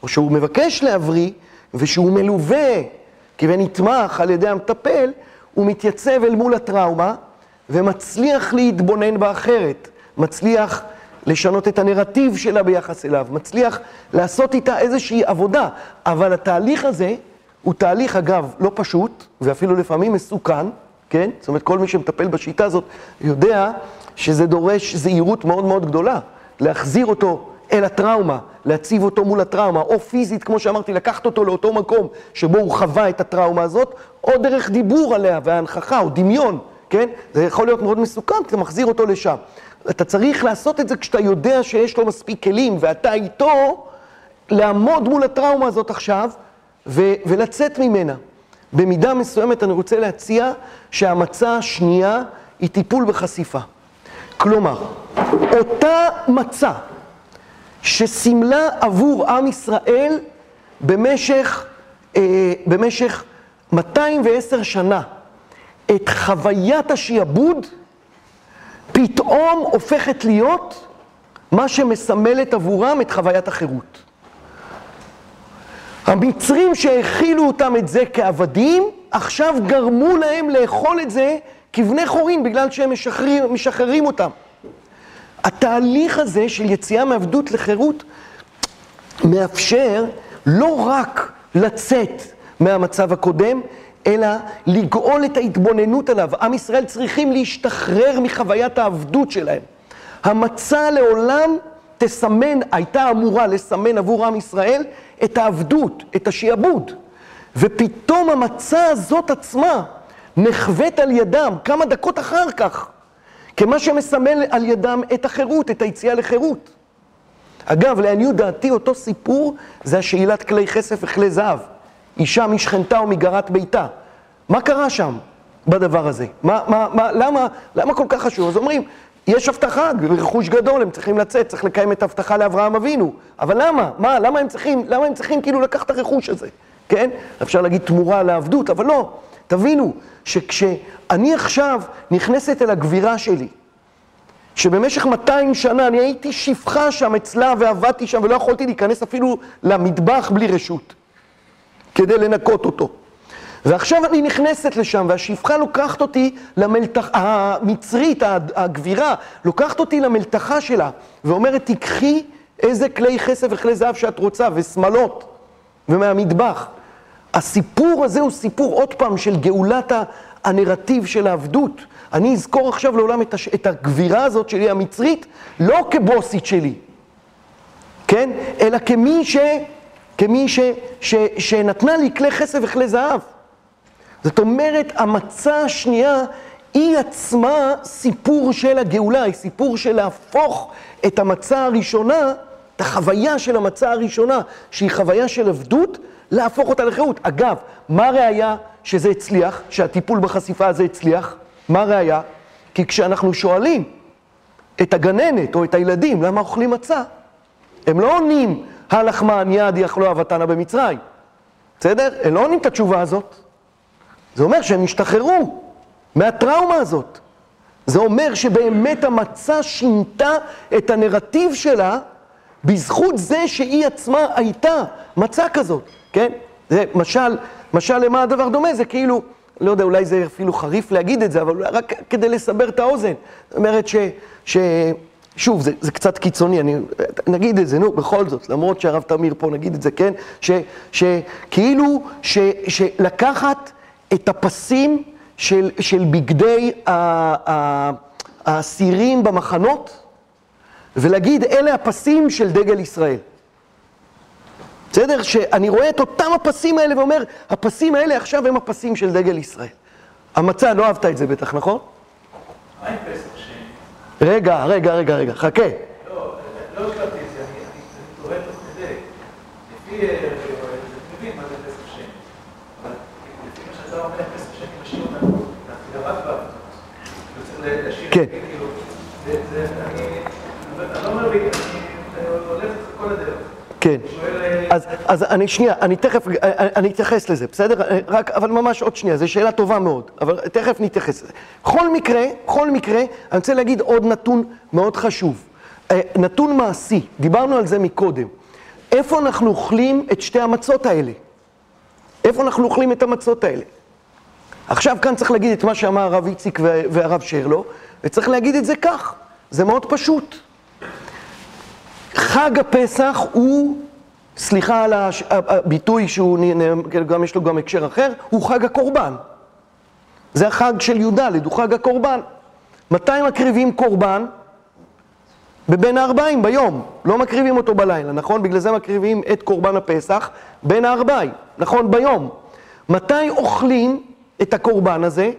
או שהוא מבקש להבריא, ושהוא מלווה ונתמך על ידי המטפל, הוא מתייצב אל מול הטראומה ומצליח להתבונן בה אחרת, מצליח לשנות את הנרטיב שלה ביחס אליו, מצליח לעשות איתה איזושהי עבודה, אבל התהליך הזה הוא תהליך, אגב, לא פשוט, ואפילו לפעמים מסוכן, כן? זאת אומרת, כל מי שמטפל בשיטה הזאת יודע שזה דורש זהירות מאוד מאוד גדולה. להחזיר אותו אל הטראומה, להציב אותו מול הטראומה, או פיזית, כמו שאמרתי, לקחת אותו לאותו מקום שבו הוא חווה את הטראומה הזאת, או דרך דיבור עליה והנכחה, או דמיון, כן? זה יכול להיות מאוד מסוכן, כי אתה מחזיר אותו לשם. אתה צריך לעשות את זה כשאתה יודע שיש לו מספיק כלים, ואתה איתו, לעמוד מול הטראומה הזאת עכשיו, ו- ולצאת ממנה. במידה מסוימת אני רוצה להציע שהמצה השנייה היא טיפול בחשיפה. כלומר, אותה מצה שסימלה עבור עם ישראל במשך, אה, במשך 210 שנה את חוויית השיעבוד, פתאום הופכת להיות מה שמסמלת עבורם את חוויית החירות. המצרים שהאכילו אותם את זה כעבדים, עכשיו גרמו להם לאכול את זה כבני חורין, בגלל שהם משחררים, משחררים אותם. התהליך הזה של יציאה מעבדות לחירות מאפשר לא רק לצאת מהמצב הקודם, אלא לגאול את ההתבוננות עליו. עם ישראל צריכים להשתחרר מחוויית העבדות שלהם. המצה לעולם תסמן, הייתה אמורה לסמן עבור עם ישראל את העבדות, את השיעבוד. ופתאום המצה הזאת עצמה נחווית על ידם כמה דקות אחר כך, כמה שמסמל על ידם את החירות, את היציאה לחירות. אגב, לעניות דעתי, אותו סיפור זה השאלת כלי כסף וכלי זהב. אישה משכנתה ומגרת ביתה. מה קרה שם בדבר הזה? מה, מה, מה, למה, למה כל כך חשוב? אז אומרים, יש הבטחה, רכוש גדול, הם צריכים לצאת, צריך לקיים את ההבטחה לאברהם אבינו. אבל למה? מה? למה הם צריכים, למה הם צריכים כאילו לקחת את הרכוש הזה? כן? אפשר להגיד תמורה לעבדות, אבל לא. תבינו, שכשאני עכשיו נכנסת אל הגבירה שלי, שבמשך 200 שנה אני הייתי שפחה שם אצלה ועבדתי שם ולא יכולתי להיכנס אפילו למטבח בלי רשות, כדי לנקות אותו. ועכשיו אני נכנסת לשם, והשפחה לוקחת אותי למלתחה, המצרית, הגבירה, לוקחת אותי למלתחה שלה, ואומרת, תיקחי איזה כלי כסף וכלי זהב שאת רוצה, ושמלות, ומהמטבח. הסיפור הזה הוא סיפור, עוד פעם, של גאולת הנרטיב של העבדות. אני אזכור עכשיו לעולם את, הש... את הגבירה הזאת שלי, המצרית, לא כבוסית שלי, כן? אלא כמי, ש... כמי ש... ש... שנתנה לי כלי כסף וכלי זהב. זאת אומרת, המצה השנייה היא עצמה סיפור של הגאולה, היא סיפור של להפוך את המצה הראשונה, את החוויה של המצה הראשונה, שהיא חוויה של עבדות, להפוך אותה לחירות. אגב, מה הראיה שזה הצליח, שהטיפול בחשיפה הזה הצליח? מה הראיה? כי כשאנחנו שואלים את הגננת או את הילדים למה אוכלים מצה, הם לא עונים, הלחמן יד יאכלו אבתנה במצרים. בסדר? הם לא עונים את התשובה הזאת. זה אומר שהם השתחררו מהטראומה הזאת. זה אומר שבאמת המצה שינתה את הנרטיב שלה בזכות זה שהיא עצמה הייתה מצה כזאת, כן? זה משל, משל למה הדבר דומה, זה כאילו, לא יודע, אולי זה אפילו חריף להגיד את זה, אבל רק כדי לסבר את האוזן. זאת אומרת ש... ש שוב, זה, זה קצת קיצוני, אני, נגיד את זה, נו, בכל זאת, למרות שהרב תמיר פה, נגיד את זה, כן? שכאילו, שלקחת את הפסים של, של בגדי האסירים במחנות, ולהגיד, אלה הפסים של דגל ישראל. בסדר? שאני רואה את אותם הפסים האלה ואומר, הפסים האלה עכשיו הם הפסים של דגל ישראל. המצה, לא אהבת את זה בטח, נכון? מה עם פסח ש... רגע, רגע, רגע, רגע, חכה. לא, לא הקלטתי את זה, אני תוהה תוך כדי. לפי, אני מבין מה זה פסח שם. אבל לפי מה שאתה אומר, פסח שם משאיר אותנו, דווקא רק בעבודות. הוא צריך להשאיר, כן. כאילו, זה, אני, אני לא אומר, אני הולך כל כן. שואל... אז, אז אני שנייה, אני תכף, אני אתייחס לזה, בסדר? רק, אבל ממש עוד שנייה, זו שאלה טובה מאוד, אבל תכף נתייחס לזה. בכל מקרה, בכל מקרה, אני רוצה להגיד עוד נתון מאוד חשוב. נתון מעשי, דיברנו על זה מקודם. איפה אנחנו אוכלים את שתי המצות האלה? איפה אנחנו אוכלים את המצות האלה? עכשיו כאן צריך להגיד את מה שאמר הרב איציק והרב שרלו, וצריך להגיד את זה כך, זה מאוד פשוט. חג הפסח הוא, סליחה על הביטוי שהוא, גם יש לו גם הקשר אחר, הוא חג הקורבן. זה החג של י"ד, הוא חג הקורבן. מתי מקריבים קורבן? בבין הארבעים, ביום. לא מקריבים אותו בלילה, נכון? בגלל זה מקריבים את קורבן הפסח בין הארבעים, נכון? ביום. מתי אוכלים את הקורבן הזה?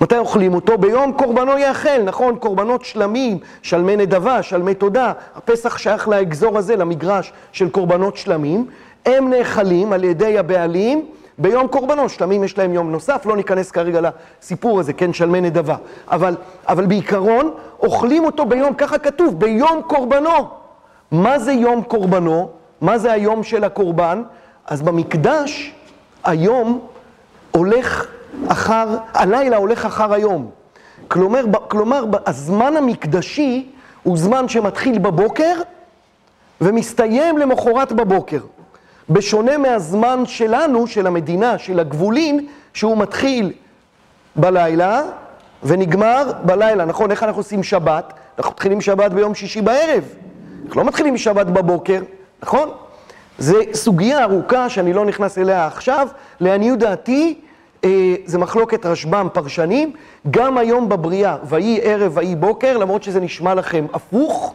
מתי אוכלים אותו? ביום קורבנו יאכל, נכון? קורבנות שלמים, שלמי נדבה, שלמי תודה. הפסח שייך לאגזור הזה, למגרש של קורבנות שלמים. הם נאכלים על ידי הבעלים ביום קורבנו. שלמים יש להם יום נוסף, לא ניכנס כרגע לסיפור הזה, כן? שלמי נדבה. אבל, אבל בעיקרון, אוכלים אותו ביום, ככה כתוב, ביום קורבנו. מה זה יום קורבנו? מה זה היום של הקורבן? אז במקדש, היום הולך אחר, הלילה הולך אחר היום. כלומר, כלומר, הזמן המקדשי הוא זמן שמתחיל בבוקר ומסתיים למחרת בבוקר. בשונה מהזמן שלנו, של המדינה, של הגבולין, שהוא מתחיל בלילה ונגמר בלילה. נכון, איך אנחנו עושים שבת? אנחנו מתחילים שבת ביום שישי בערב. אנחנו לא מתחילים משבת בבוקר, נכון? זו סוגיה ארוכה שאני לא נכנס אליה עכשיו. לעניות דעתי, זה מחלוקת רשב"ם פרשנים, גם היום בבריאה, ויהי ערב ויהי בוקר, למרות שזה נשמע לכם הפוך,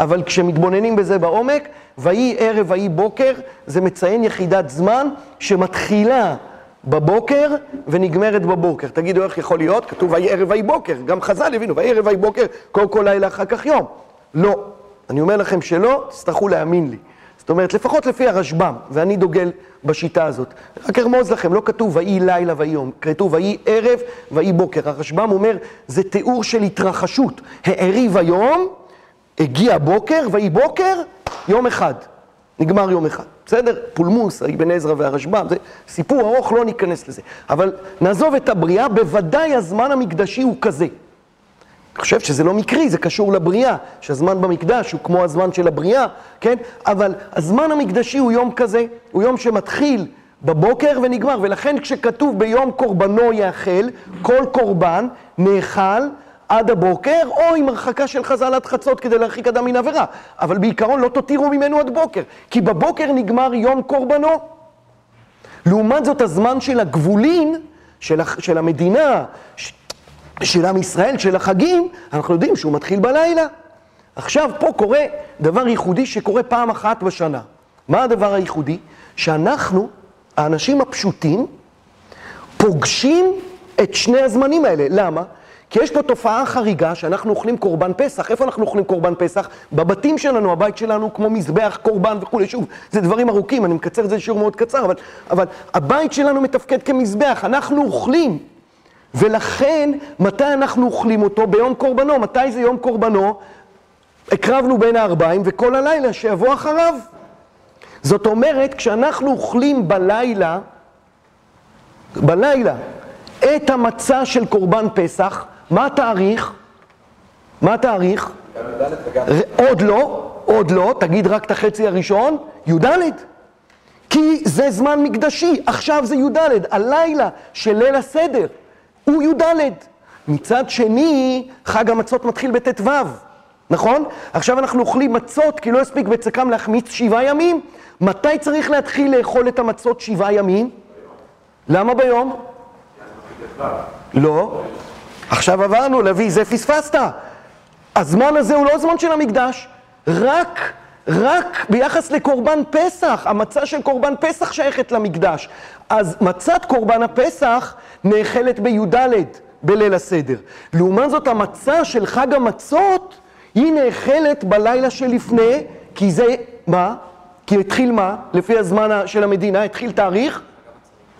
אבל כשמתבוננים בזה בעומק, ויהי ערב ויהי בוקר, זה מציין יחידת זמן שמתחילה בבוקר ונגמרת בבוקר. תגידו איך יכול להיות? כתוב ויהי ערב ויהי בוקר, גם חז"ל הבינו, ויהי ערב ויהי בוקר, כל כל לילה אחר כך יום. לא. אני אומר לכם שלא, תצטרכו להאמין לי. זאת אומרת, לפחות לפי הרשב"ם, ואני דוגל בשיטה הזאת. רק ארמוז לכם, לא כתוב ויהי לילה ויהי יום, כתוב ויהי ערב ויהי בוקר. הרשב"ם אומר, זה תיאור של התרחשות. העריב היום, הגיע בוקר, ויהי בוקר, יום אחד. נגמר יום אחד. בסדר? פולמוס, אבן עזרא והרשב"ם, זה סיפור ארוך, לא ניכנס לזה. אבל נעזוב את הבריאה, בוודאי הזמן המקדשי הוא כזה. אני חושב שזה לא מקרי, זה קשור לבריאה, שהזמן במקדש הוא כמו הזמן של הבריאה, כן? אבל הזמן המקדשי הוא יום כזה, הוא יום שמתחיל בבוקר ונגמר, ולכן כשכתוב ביום קורבנו יאכל, כל קורבן נאכל עד הבוקר, או עם הרחקה של חז"ל עד חצות כדי להרחיק אדם מן עבירה. אבל בעיקרון לא תותירו ממנו עד בוקר, כי בבוקר נגמר יום קורבנו. לעומת זאת, הזמן של הגבולין, של, של המדינה, של עם ישראל, של החגים, אנחנו יודעים שהוא מתחיל בלילה. עכשיו, פה קורה דבר ייחודי שקורה פעם אחת בשנה. מה הדבר הייחודי? שאנחנו, האנשים הפשוטים, פוגשים את שני הזמנים האלה. למה? כי יש פה תופעה חריגה שאנחנו אוכלים קורבן פסח. איפה אנחנו אוכלים קורבן פסח? בבתים שלנו, הבית שלנו כמו מזבח, קורבן וכולי. שוב, זה דברים ארוכים, אני מקצר את זה לשיעור מאוד קצר, אבל, אבל הבית שלנו מתפקד כמזבח, אנחנו אוכלים. ולכן, מתי אנחנו אוכלים אותו? ביום קורבנו. מתי זה יום קורבנו? הקרבנו בין הארבעים, וכל הלילה שיבוא אחריו. זאת אומרת, כשאנחנו אוכלים בלילה, בלילה, את המצה של קורבן פסח, מה התאריך? מה התאריך? עוד לא, עוד לא, תגיד רק את החצי הראשון, י"ד. כי זה זמן מקדשי, עכשיו זה י"ד, הלילה של ליל הסדר. הוא י"ד. מצד שני, חג המצות מתחיל בט"ו, נכון? עכשיו אנחנו אוכלים מצות כי לא הספיק בצקם להחמיץ שבעה ימים. מתי צריך להתחיל לאכול את המצות שבעה ימים? למה ביום? לא. עכשיו עברנו, לוי, זה פספסת. הזמן הזה הוא לא זמן של המקדש, רק, רק ביחס לקורבן פסח, המצה של קורבן פסח שייכת למקדש. אז מצת קורבן הפסח נאכלת בי"ד בליל הסדר. לעומת זאת, המצה של חג המצות, היא נאכלת בלילה שלפני, כי זה, מה? כי התחיל מה? לפי הזמן של המדינה, התחיל תאריך?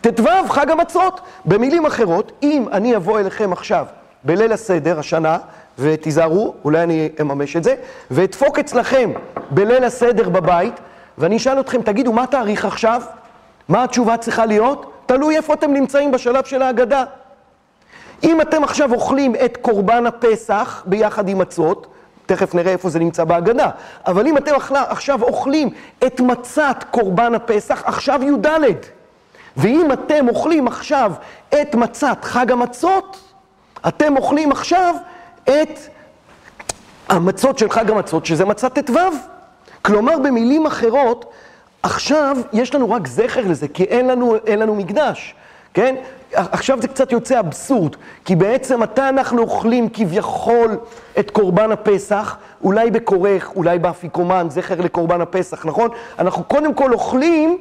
ט"ו, חג המצות. במילים אחרות, אם אני אבוא אליכם עכשיו בליל הסדר, השנה, ותיזהרו, אולי אני אממש את זה, ואדפוק אצלכם בליל הסדר בבית, ואני אשאל אתכם, תגידו, מה תאריך עכשיו? מה התשובה צריכה להיות? תלוי איפה אתם נמצאים בשלב של ההגדה. אם אתם עכשיו אוכלים את קורבן הפסח ביחד עם מצות, תכף נראה איפה זה נמצא בהגדה, אבל אם אתם עכשיו אוכלים את מצת קורבן הפסח, עכשיו י"ד. ואם אתם אוכלים עכשיו את מצת חג המצות, אתם אוכלים עכשיו את המצות של חג המצות, שזה מצת ט"ו. כלומר, במילים אחרות, עכשיו יש לנו רק זכר לזה, כי אין לנו, אין לנו מקדש, כן? עכשיו זה קצת יוצא אבסורד, כי בעצם מתי אנחנו אוכלים כביכול את קורבן הפסח? אולי בכורך, אולי באפיקומן, זכר לקורבן הפסח, נכון? אנחנו קודם כל אוכלים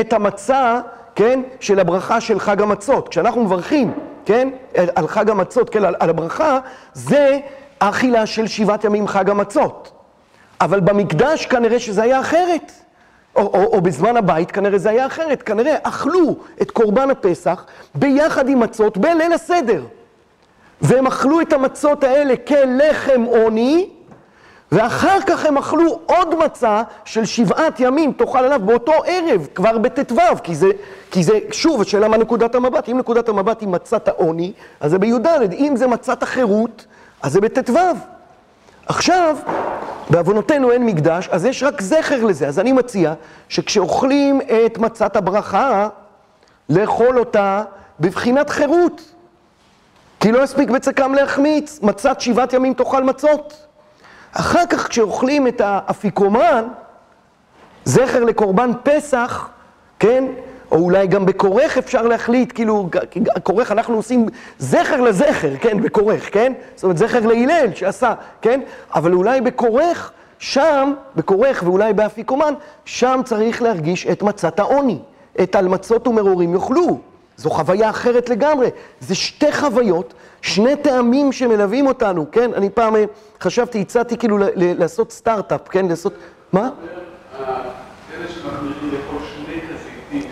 את המצה, כן, של הברכה של חג המצות. כשאנחנו מברכים, כן? על חג המצות, כן, על, על הברכה, זה האכילה של שבעת ימים חג המצות. אבל במקדש כנראה שזה היה אחרת. או, או, או בזמן הבית כנראה זה היה אחרת. כנראה אכלו את קורבן הפסח ביחד עם מצות בליל הסדר. והם אכלו את המצות האלה כלחם עוני, ואחר כך הם אכלו עוד מצה של שבעת ימים, תאכל עליו באותו ערב, כבר בט"ו, כי כי זה, שוב, השאלה מה נקודת המבט, אם נקודת המבט היא מצת העוני, אז זה בי"ד, אם זה מצת החירות, אז זה בט"ו. עכשיו, בעוונותינו אין מקדש, אז יש רק זכר לזה, אז אני מציע שכשאוכלים את מצת הברכה, לאכול אותה בבחינת חירות. כי לא הספיק בצקם להחמיץ, מצת שבעת ימים תאכל מצות. אחר כך כשאוכלים את האפיקומן, זכר לקורבן פסח, כן? או אולי גם בכורך אפשר להחליט, כאילו, כורך אנחנו עושים זכר לזכר, כן? בכורך, כן? זאת אומרת, זכר להלל שעשה, כן? אבל אולי בכורך, שם, בכורך ואולי באפיקומן, שם צריך להרגיש את מצת העוני. את על מצות ומרורים יאכלו. זו חוויה אחרת לגמרי. זה שתי חוויות, שני טעמים שמלווים אותנו, כן? אני פעם אה, חשבתי, הצעתי כאילו לעשות סטארט-אפ, כן? לעשות... מה? אלה שמחמירים לאכול שני חזיתים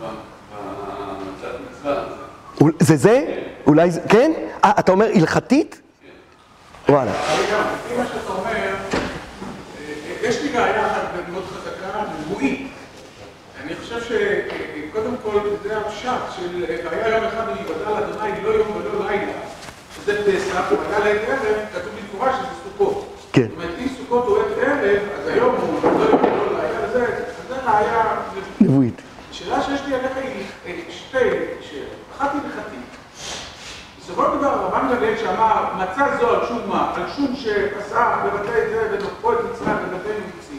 במצת מצווה הזה. זה זה? אולי זה... כן? אה, אתה אומר הלכתית? וואלה. לפי מה שאתה אומר, יש לי בעיה אחת מאוד חזקה, נבואית. אני חושב שקודם כל זה הפשט של והיה יום אחד ויבדל אדוני לא יום ולא לילה, שזה פסח, והיה לעת ערב, כתוב במפורש שזה סוכות. כן. זאת אומרת, אם סוכות הוא עת ערב, אז היום הוא לא יום ולא לילה, זה ראיה נבואית. השאלה שיש לי עליך היא שתי שאלות. אחת הלכתית. בסופו של דבר הרמב"ם גליל שאמר, מצא זו על שום מה? על שום שפסח בבתי זה ונופו את מצרים בבתי מוציא.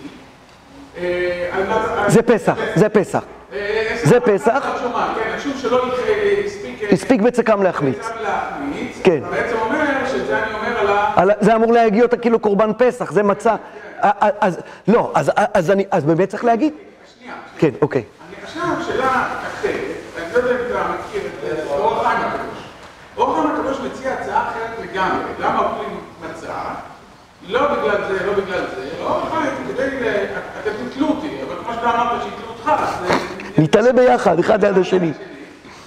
זה פסח, זה פסח. זה פסח. כן, שלא הספיק... הספיק בצקם להחמיץ. כן. בעצם אומר שזה אני אומר על ה... זה אמור להגיע אותה כאילו קורבן פסח, זה מצה. אז לא, אז אני, אז באמת צריך להגיד? שנייה. כן, אוקיי. אני עכשיו שאלה אחרת, אני לא יודע אם אתה מכיר את אור החיים הקדוש. אור החיים הקדוש מציע הצעה אחרת לגמרי. למה אוכלים מצה? לא בגלל זה, לא בגלל זה. אור החיים, כדי... אתם תתלו אותי, אבל כמו שאתה אמרת שיתלו אותך, אז... נתעלה ביחד, אחד ליד השני.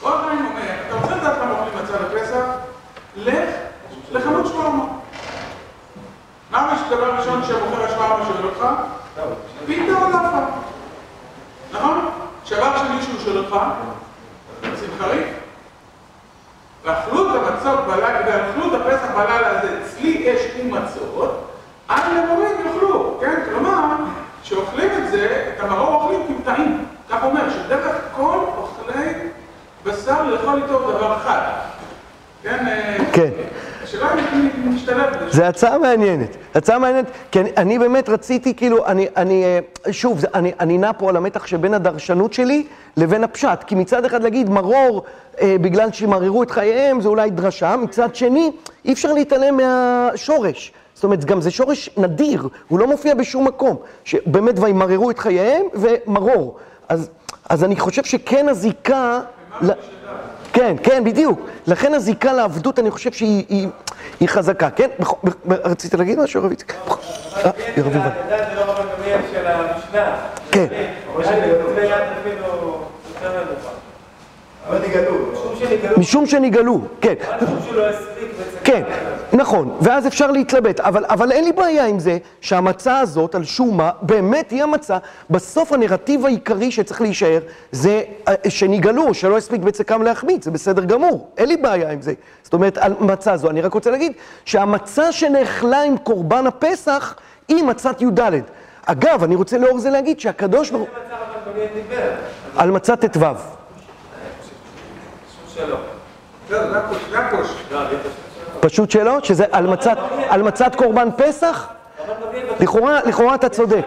אור החיים אומר, אתה רוצה לדעת כמה אוכלים מצה בפסח? לך לחנות שווארמה. מה הדבר הראשון שמוכר השווארמה שואל אותך? פיתה או לאפה. נכון? שעבר שמישהו שואל אותך, רוצים? ואכלו את המצות בלילה, ואכלו את הפסח בלילה הזה, אצלי יש ומצות, עד למורים יאכלו, כן? כלומר, שאוכלים את זה, את המרור אוכלים כמטעים. כך אומר, שדרך כל אוכלי בשר לאכול איתו דבר אחד. כן? כן. השאלה משתלב בזה. זה הצעה מעניינת, הצעה מעניינת, כי אני, אני באמת רציתי, כאילו, אני, אני, שוב, זה, אני, אני נע פה על המתח שבין הדרשנות שלי לבין הפשט, כי מצד אחד להגיד מרור אה, בגלל שימררו את חייהם, זה אולי דרשה, מצד שני, אי אפשר להתעלם מהשורש. זאת אומרת, גם זה שורש נדיר, הוא לא מופיע בשום מקום, שבאמת וימררו את חייהם ומרור. אז, אז אני חושב שכן הזיקה... כן, כן, בדיוק. לכן הזיקה לעבדות, אני חושב שהיא היא, היא חזקה, כן? רצית להגיד משהו, רב יצחק? רב יובל. זה משום שנגאלו, כן. כן, נכון, ואז אפשר להתלבט, אבל, אבל אין לי בעיה עם זה שהמצה הזאת, על שום מה, באמת היא המצה. בסוף הנרטיב העיקרי שצריך להישאר זה שנגאלו, שלא הספיק בצקם להחמיץ, זה בסדר גמור, אין לי בעיה עם זה. זאת אומרת, על מצה זו, אני רק רוצה להגיד שהמצה שנאכלה עם קורבן הפסח היא מצת י"ד. אגב, אני רוצה לאור זה להגיד שהקדוש ברוך הוא... על מצת ט"ו. פשוט שלא? שזה על מצת קורבן פסח? לכאורה אתה צודק.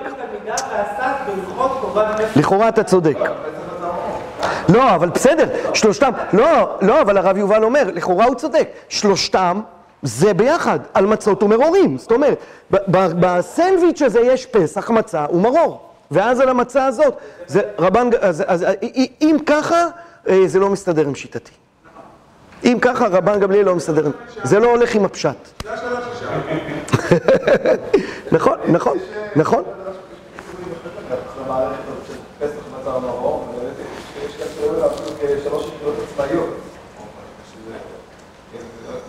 לכאורה אתה צודק. לא, אבל בסדר, שלושתם, לא, לא, אבל הרב יובל אומר, לכאורה הוא צודק, שלושתם זה ביחד, על מצות ומרורים. זאת אומרת, בסנדוויץ' הזה יש פסח, מצה ומרור. ואז על המצה הזאת, זה רבן, אז אם ככה, זה לא מסתדר עם שיטתי. אם ככה, רבן גמליאל לא מסדר. זה לא הולך עם הפשט. נכון, נכון, נכון.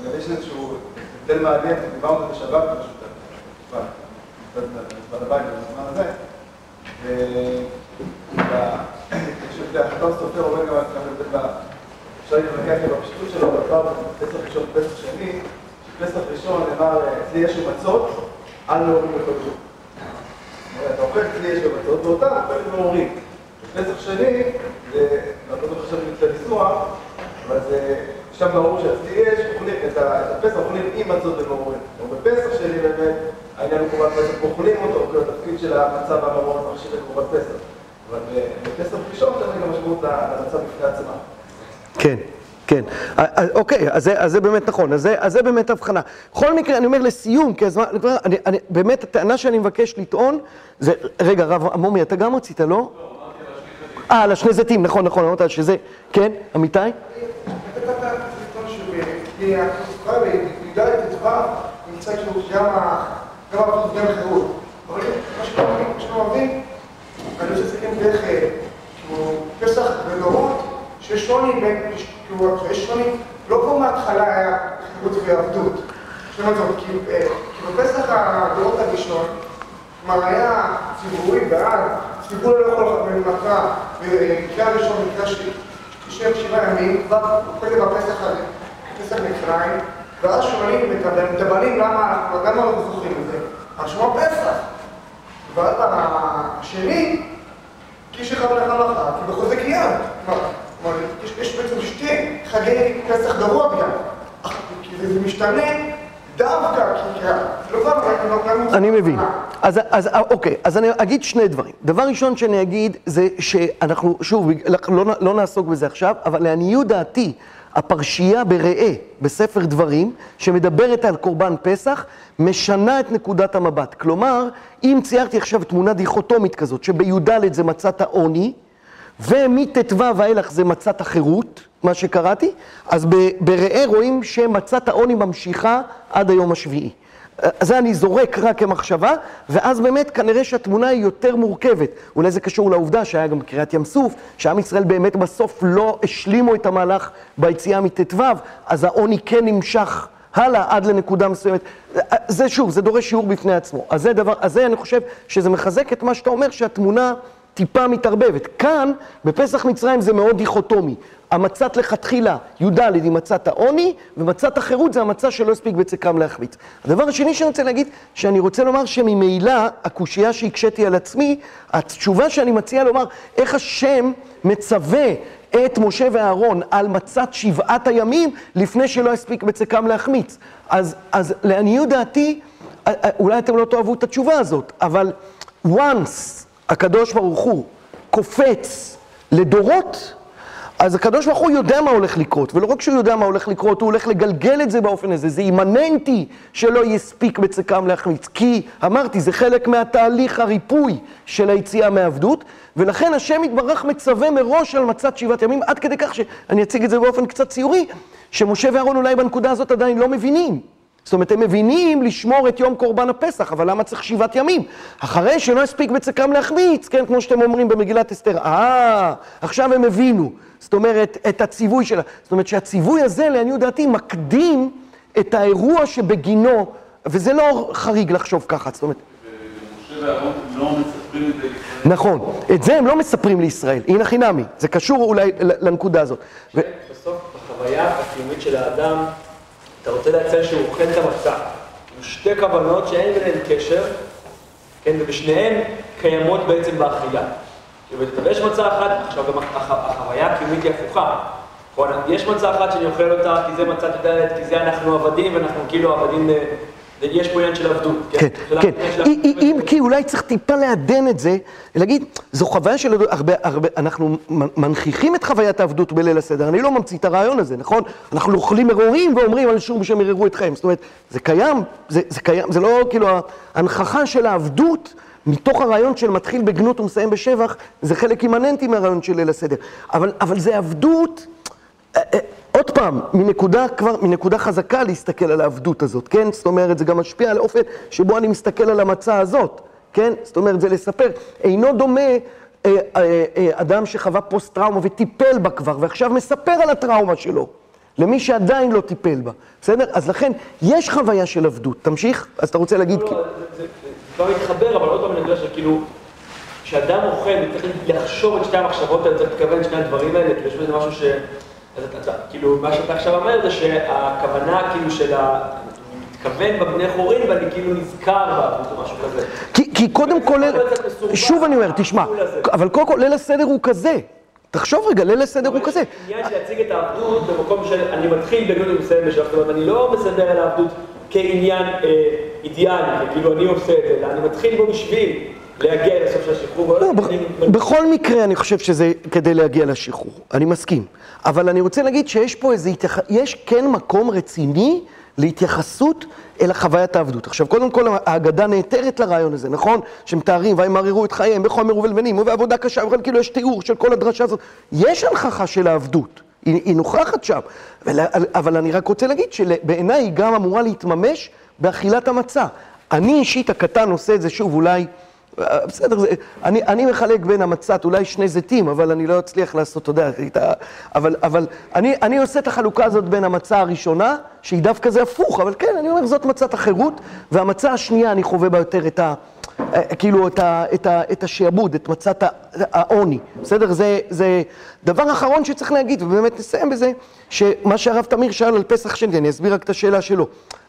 ויש יש הבדל מעניין, דיברנו בשבת בזמן הבית, בזמן הזה. יש הבדל, החתום סופר אומר גם אפשר להתווכח עם הפשטות שלו, בפעם פסח ראשון ופסח שני, שפסח ראשון נאמר, אצלי יש מצות, אל נאורים לקודשו. אתה אוכל אצלי יש במצות, ואותם אוכל מעורים. בפסח שני, זה, אני לא עכשיו את הניסוח, אבל זה, שם ברור שאצלי יש, אוכלים, את את הפסח אוכלים עם מצות ומעורים. או בפסח שלי באמת, העניין הוא קורבן פסח, אוכלים אותו, כי התפקיד של המצה והמרור זה מכשיר לקורבן פסח. אבל בפסח ראשון זה גם משמעות למצה בפני עצמה. כן, כן. אוקיי, אז זה, באמת נכון, אז זה, באמת הבחנה. בכל מקרה, אני אומר לסיום, כי הזמן, אני, באמת, הטענה שאני מבקש לטעון, זה, רגע, רב עמומי, אתה גם רצית, לא? אה, על השני זיתים, נכון, נכון, אמרת שזה, כן, אמיתי? אני רוצה לסכם דרך אה, כאילו פסח ודורות, שיש שוני בין, כאילו יש שוני, לא כמו מההתחלה היה חירות ועבדות. זאת זאת, כי אה, כי בפסח הדורות הראשון, כלומר היה ציבורי בעד, ציבור לא יכול לחיות במטרה, במקרה הראשון, מקרה של תשב שבעה ימים, כבר קודם בפסח הזה, פסח מצרים, ואז שואלים את המדברים למה, למה לא זוכרים את זה? אז שמו פסח. ואז השני, כי יש לך מלאכה, כי בחוזק יד. כלומר, יש, בעצם שתי חגי פסח דורות גם. זה משתנה כי זה לא פעם, אני מבין. אז, אה, אוקיי, אז אני אגיד שני דברים. דבר ראשון שאני אגיד זה שאנחנו, שוב, לא, לא נעסוק בזה עכשיו, אבל לעניות דעתי, הפרשייה בראה בספר דברים, שמדברת על קורבן פסח, משנה את נקודת המבט. כלומר, אם ציירתי עכשיו תמונה דיכוטומית כזאת, שבי"ד זה מצת העוני, ומט"ו ואילך זה מצת החירות, מה שקראתי, אז בראה רואים שמצת העוני ממשיכה עד היום השביעי. זה אני זורק רק כמחשבה, ואז באמת כנראה שהתמונה היא יותר מורכבת. אולי זה קשור לעובדה שהיה גם קריאת ים סוף, שעם ישראל באמת בסוף לא השלימו את המהלך ביציאה מט"ו, אז העוני כן נמשך הלאה עד לנקודה מסוימת. זה שוב, זה דורש שיעור בפני עצמו. אז זה דבר, אז זה אני חושב שזה מחזק את מה שאתה אומר, שהתמונה טיפה מתערבבת. כאן, בפסח מצרים זה מאוד דיכוטומי. המצת לכתחילה, י"ד היא מצת העוני, ומצת החירות זה המצה שלא הספיק בצקם להחמיץ. הדבר השני שאני רוצה להגיד, שאני רוצה לומר שממילא, הקושייה שהקשיתי על עצמי, התשובה שאני מציע לומר, איך השם מצווה את משה ואהרון על מצת שבעת הימים, לפני שלא הספיק בצקם להחמיץ. אז, אז לעניות דעתי, אולי אתם לא תאהבו את התשובה הזאת, אבל once הקדוש ברוך הוא קופץ לדורות, אז הקדוש ברוך הוא יודע מה הולך לקרות, ולא רק שהוא יודע מה הולך לקרות, הוא הולך לגלגל את זה באופן הזה, זה אימננטי שלא יספיק בצקם להחמיץ, כי אמרתי, זה חלק מהתהליך הריפוי של היציאה מעבדות, ולכן השם יתברך מצווה מראש על מצת שבעת ימים, עד כדי כך שאני אציג את זה באופן קצת ציורי, שמשה ואהרון אולי בנקודה הזאת עדיין לא מבינים. זאת אומרת, הם מבינים לשמור את יום קורבן הפסח, אבל למה צריך שבעת ימים? אחרי שלא הספיק בצקם להחמיץ, כן, כמו שאתם אומרים במגילת אסתר, אה, עכשיו הם הבינו. זאת אומרת, את הציווי שלה. זאת אומרת שהציווי הזה, לעניות דעתי, מקדים את האירוע שבגינו, וזה לא חריג לחשוב ככה, זאת אומרת... ומשה ואהרון לא מספרים את זה לישראל. נכון, את זה הם לא מספרים לישראל, הנה חינמי, זה קשור אולי לנקודה הזאת. בסוף, בחוויה הקיומית של האדם, אתה רוצה לציין שהוא אוכל את המצה. עם שתי כוונות שאין ביניהן קשר, כן, ובשניהן קיימות בעצם באכילה. ויש מצה אחת, עכשיו גם הח- החוויה הקיומית היא הפוכה. נכון, יש מצה אחת שאני אוכל אותה כי זה מצת י"ד, כי זה אנחנו עבדים, ואנחנו כאילו עבדים, ל- יש פה עניין של עבדות. כן, כן. של אם- כי אולי צריך טיפה לעדן את זה, להגיד, זו חוויה של הרבה, הרבה, אנחנו מנכיחים את חוויית העבדות בליל הסדר, אני לא ממציא את הרעיון הזה, נכון? אנחנו אוכלים מרורים ואומרים על שום שהם יררו אתכם, זאת אומרת, זה קיים, זה, זה קיים, זה לא כאילו ההנכחה של העבדות. מתוך הרעיון של מתחיל בגנות ומסיים בשבח, זה חלק אימננטי מהרעיון של ליל הסדר. אבל, אבל זה עבדות, עוד פעם, מנקודה כבר, מנקודה חזקה להסתכל על העבדות הזאת, כן? זאת אומרת, זה גם משפיע על האופן שבו אני מסתכל על המצה הזאת, כן? זאת אומרת, זה לספר. אינו דומה אה, אה, אה, אדם שחווה פוסט-טראומה וטיפל בה כבר, ועכשיו מספר על הטראומה שלו, למי שעדיין לא טיפל בה, בסדר? אז לכן, יש חוויה של עבדות. תמשיך? אז אתה רוצה להגיד... לא, לא, זה- כבר מתחבר, אבל עוד פעם אני יודע שכאילו, כשאדם אוכל, הוא צריך לחשוב את שתי המחשבות האלה, צריך להתכוון את שני הדברים האלה, כאילו יש בזה משהו ש... אז אתה, כאילו, מה שאתה עכשיו אומר זה שהכוונה כאילו של ה... מתכוון בבני חורין ואני כאילו נזכר בעבוד או משהו כזה. כי, כי קודם כל, מסורבל, שוב אני אומר, תשמע. אבל קודם כל ליל הסדר הוא כזה. תחשוב רגע, ליל הסדר הוא כזה. עניין של להציג את העבדות במקום של אני מתחיל בגלות עם מסיים בשלב, זאת אומרת, אני לא מסדר על העבדות כעניין אה, אידיאלי, כאילו אני עושה את זה, אלא אני מתחיל בו בשביל להגיע לסוף של השחרור. לא, בכ- בכל מקרה אני חושב שזה כדי להגיע לשחרור, אני מסכים. אבל אני רוצה להגיד שיש פה איזה התייח... יש כן מקום רציני להתייחסות אל החוויית העבדות. עכשיו, קודם כל ההגדה נעתרת לרעיון הזה, נכון? שמתארים, וימררו את חייהם בחומר ובלבנים ובעבודה קשה, ובכן כאילו יש תיאור של כל הדרשה הזאת. יש הנכחה של העבדות, היא, היא נוכחת שם. אבל, אבל אני רק רוצה להגיד שבעיניי היא גם אמורה להתממש באכילת המצה. אני אישית הקטן עושה את זה שוב, אולי... אה, בסדר, זה, אני, אני מחלק בין המצת, אולי שני זיתים, אבל אני לא אצליח לעשות, אתה יודע, אבל, אבל אני, אני עושה את החלוקה הזאת בין המצה הראשונה, שהיא דווקא זה הפוך, אבל כן, אני אומר, זאת מצת החירות, והמצה השנייה, אני חווה בה יותר את ה... אה, כאילו, את, ה, את, ה, את השעבוד, את מצת העוני, בסדר? זה, זה דבר אחרון שצריך להגיד, ובאמת נסיים בזה, שמה שהרב תמיר שאל על פסח שני, אני אסביר רק את השאלה שלו.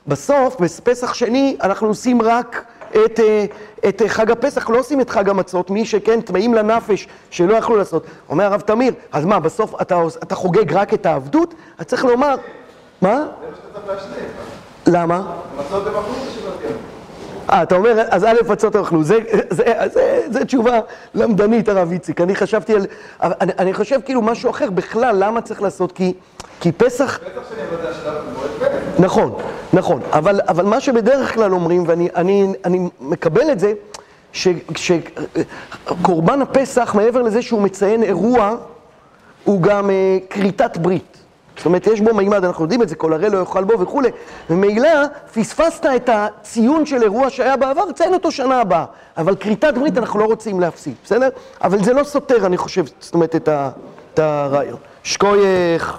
בסוף, בפסח שני, אנחנו עושים רק את, אה, את אה, חג הפסח, לא עושים את חג המצות, מי שכן טמאים לנפש שלא יכלו לעשות. אומר הרב תמיר, אז מה, בסוף אתה, אתה חוגג רק את העבדות? אז צריך לומר, מה? זה מה שאתה צריך להשלים. למה? אה, אתה אומר, אז א', מצות אכלו. זה, זה, זה, זה תשובה למדנית, הרב איציק. אני חשבתי על... אני, אני חושב כאילו משהו אחר בכלל, למה צריך לעשות? כי, כי פסח... בטח שאני זה השלב במועד פסח. נכון, נכון, אבל, אבל מה שבדרך כלל אומרים, ואני אני, אני מקבל את זה, שקורבן הפסח, מעבר לזה שהוא מציין אירוע, הוא גם אה, כריתת ברית. זאת אומרת, יש בו מימד, אנחנו יודעים את זה, כל הרי לא יאכל בו וכולי, וממילא פספסת את הציון של אירוע שהיה בעבר, ציין אותו שנה הבאה. אבל כריתת ברית אנחנו לא רוצים להפסיד, בסדר? אבל זה לא סותר, אני חושב, זאת אומרת, את, ה, את הרעיון. שקוייך.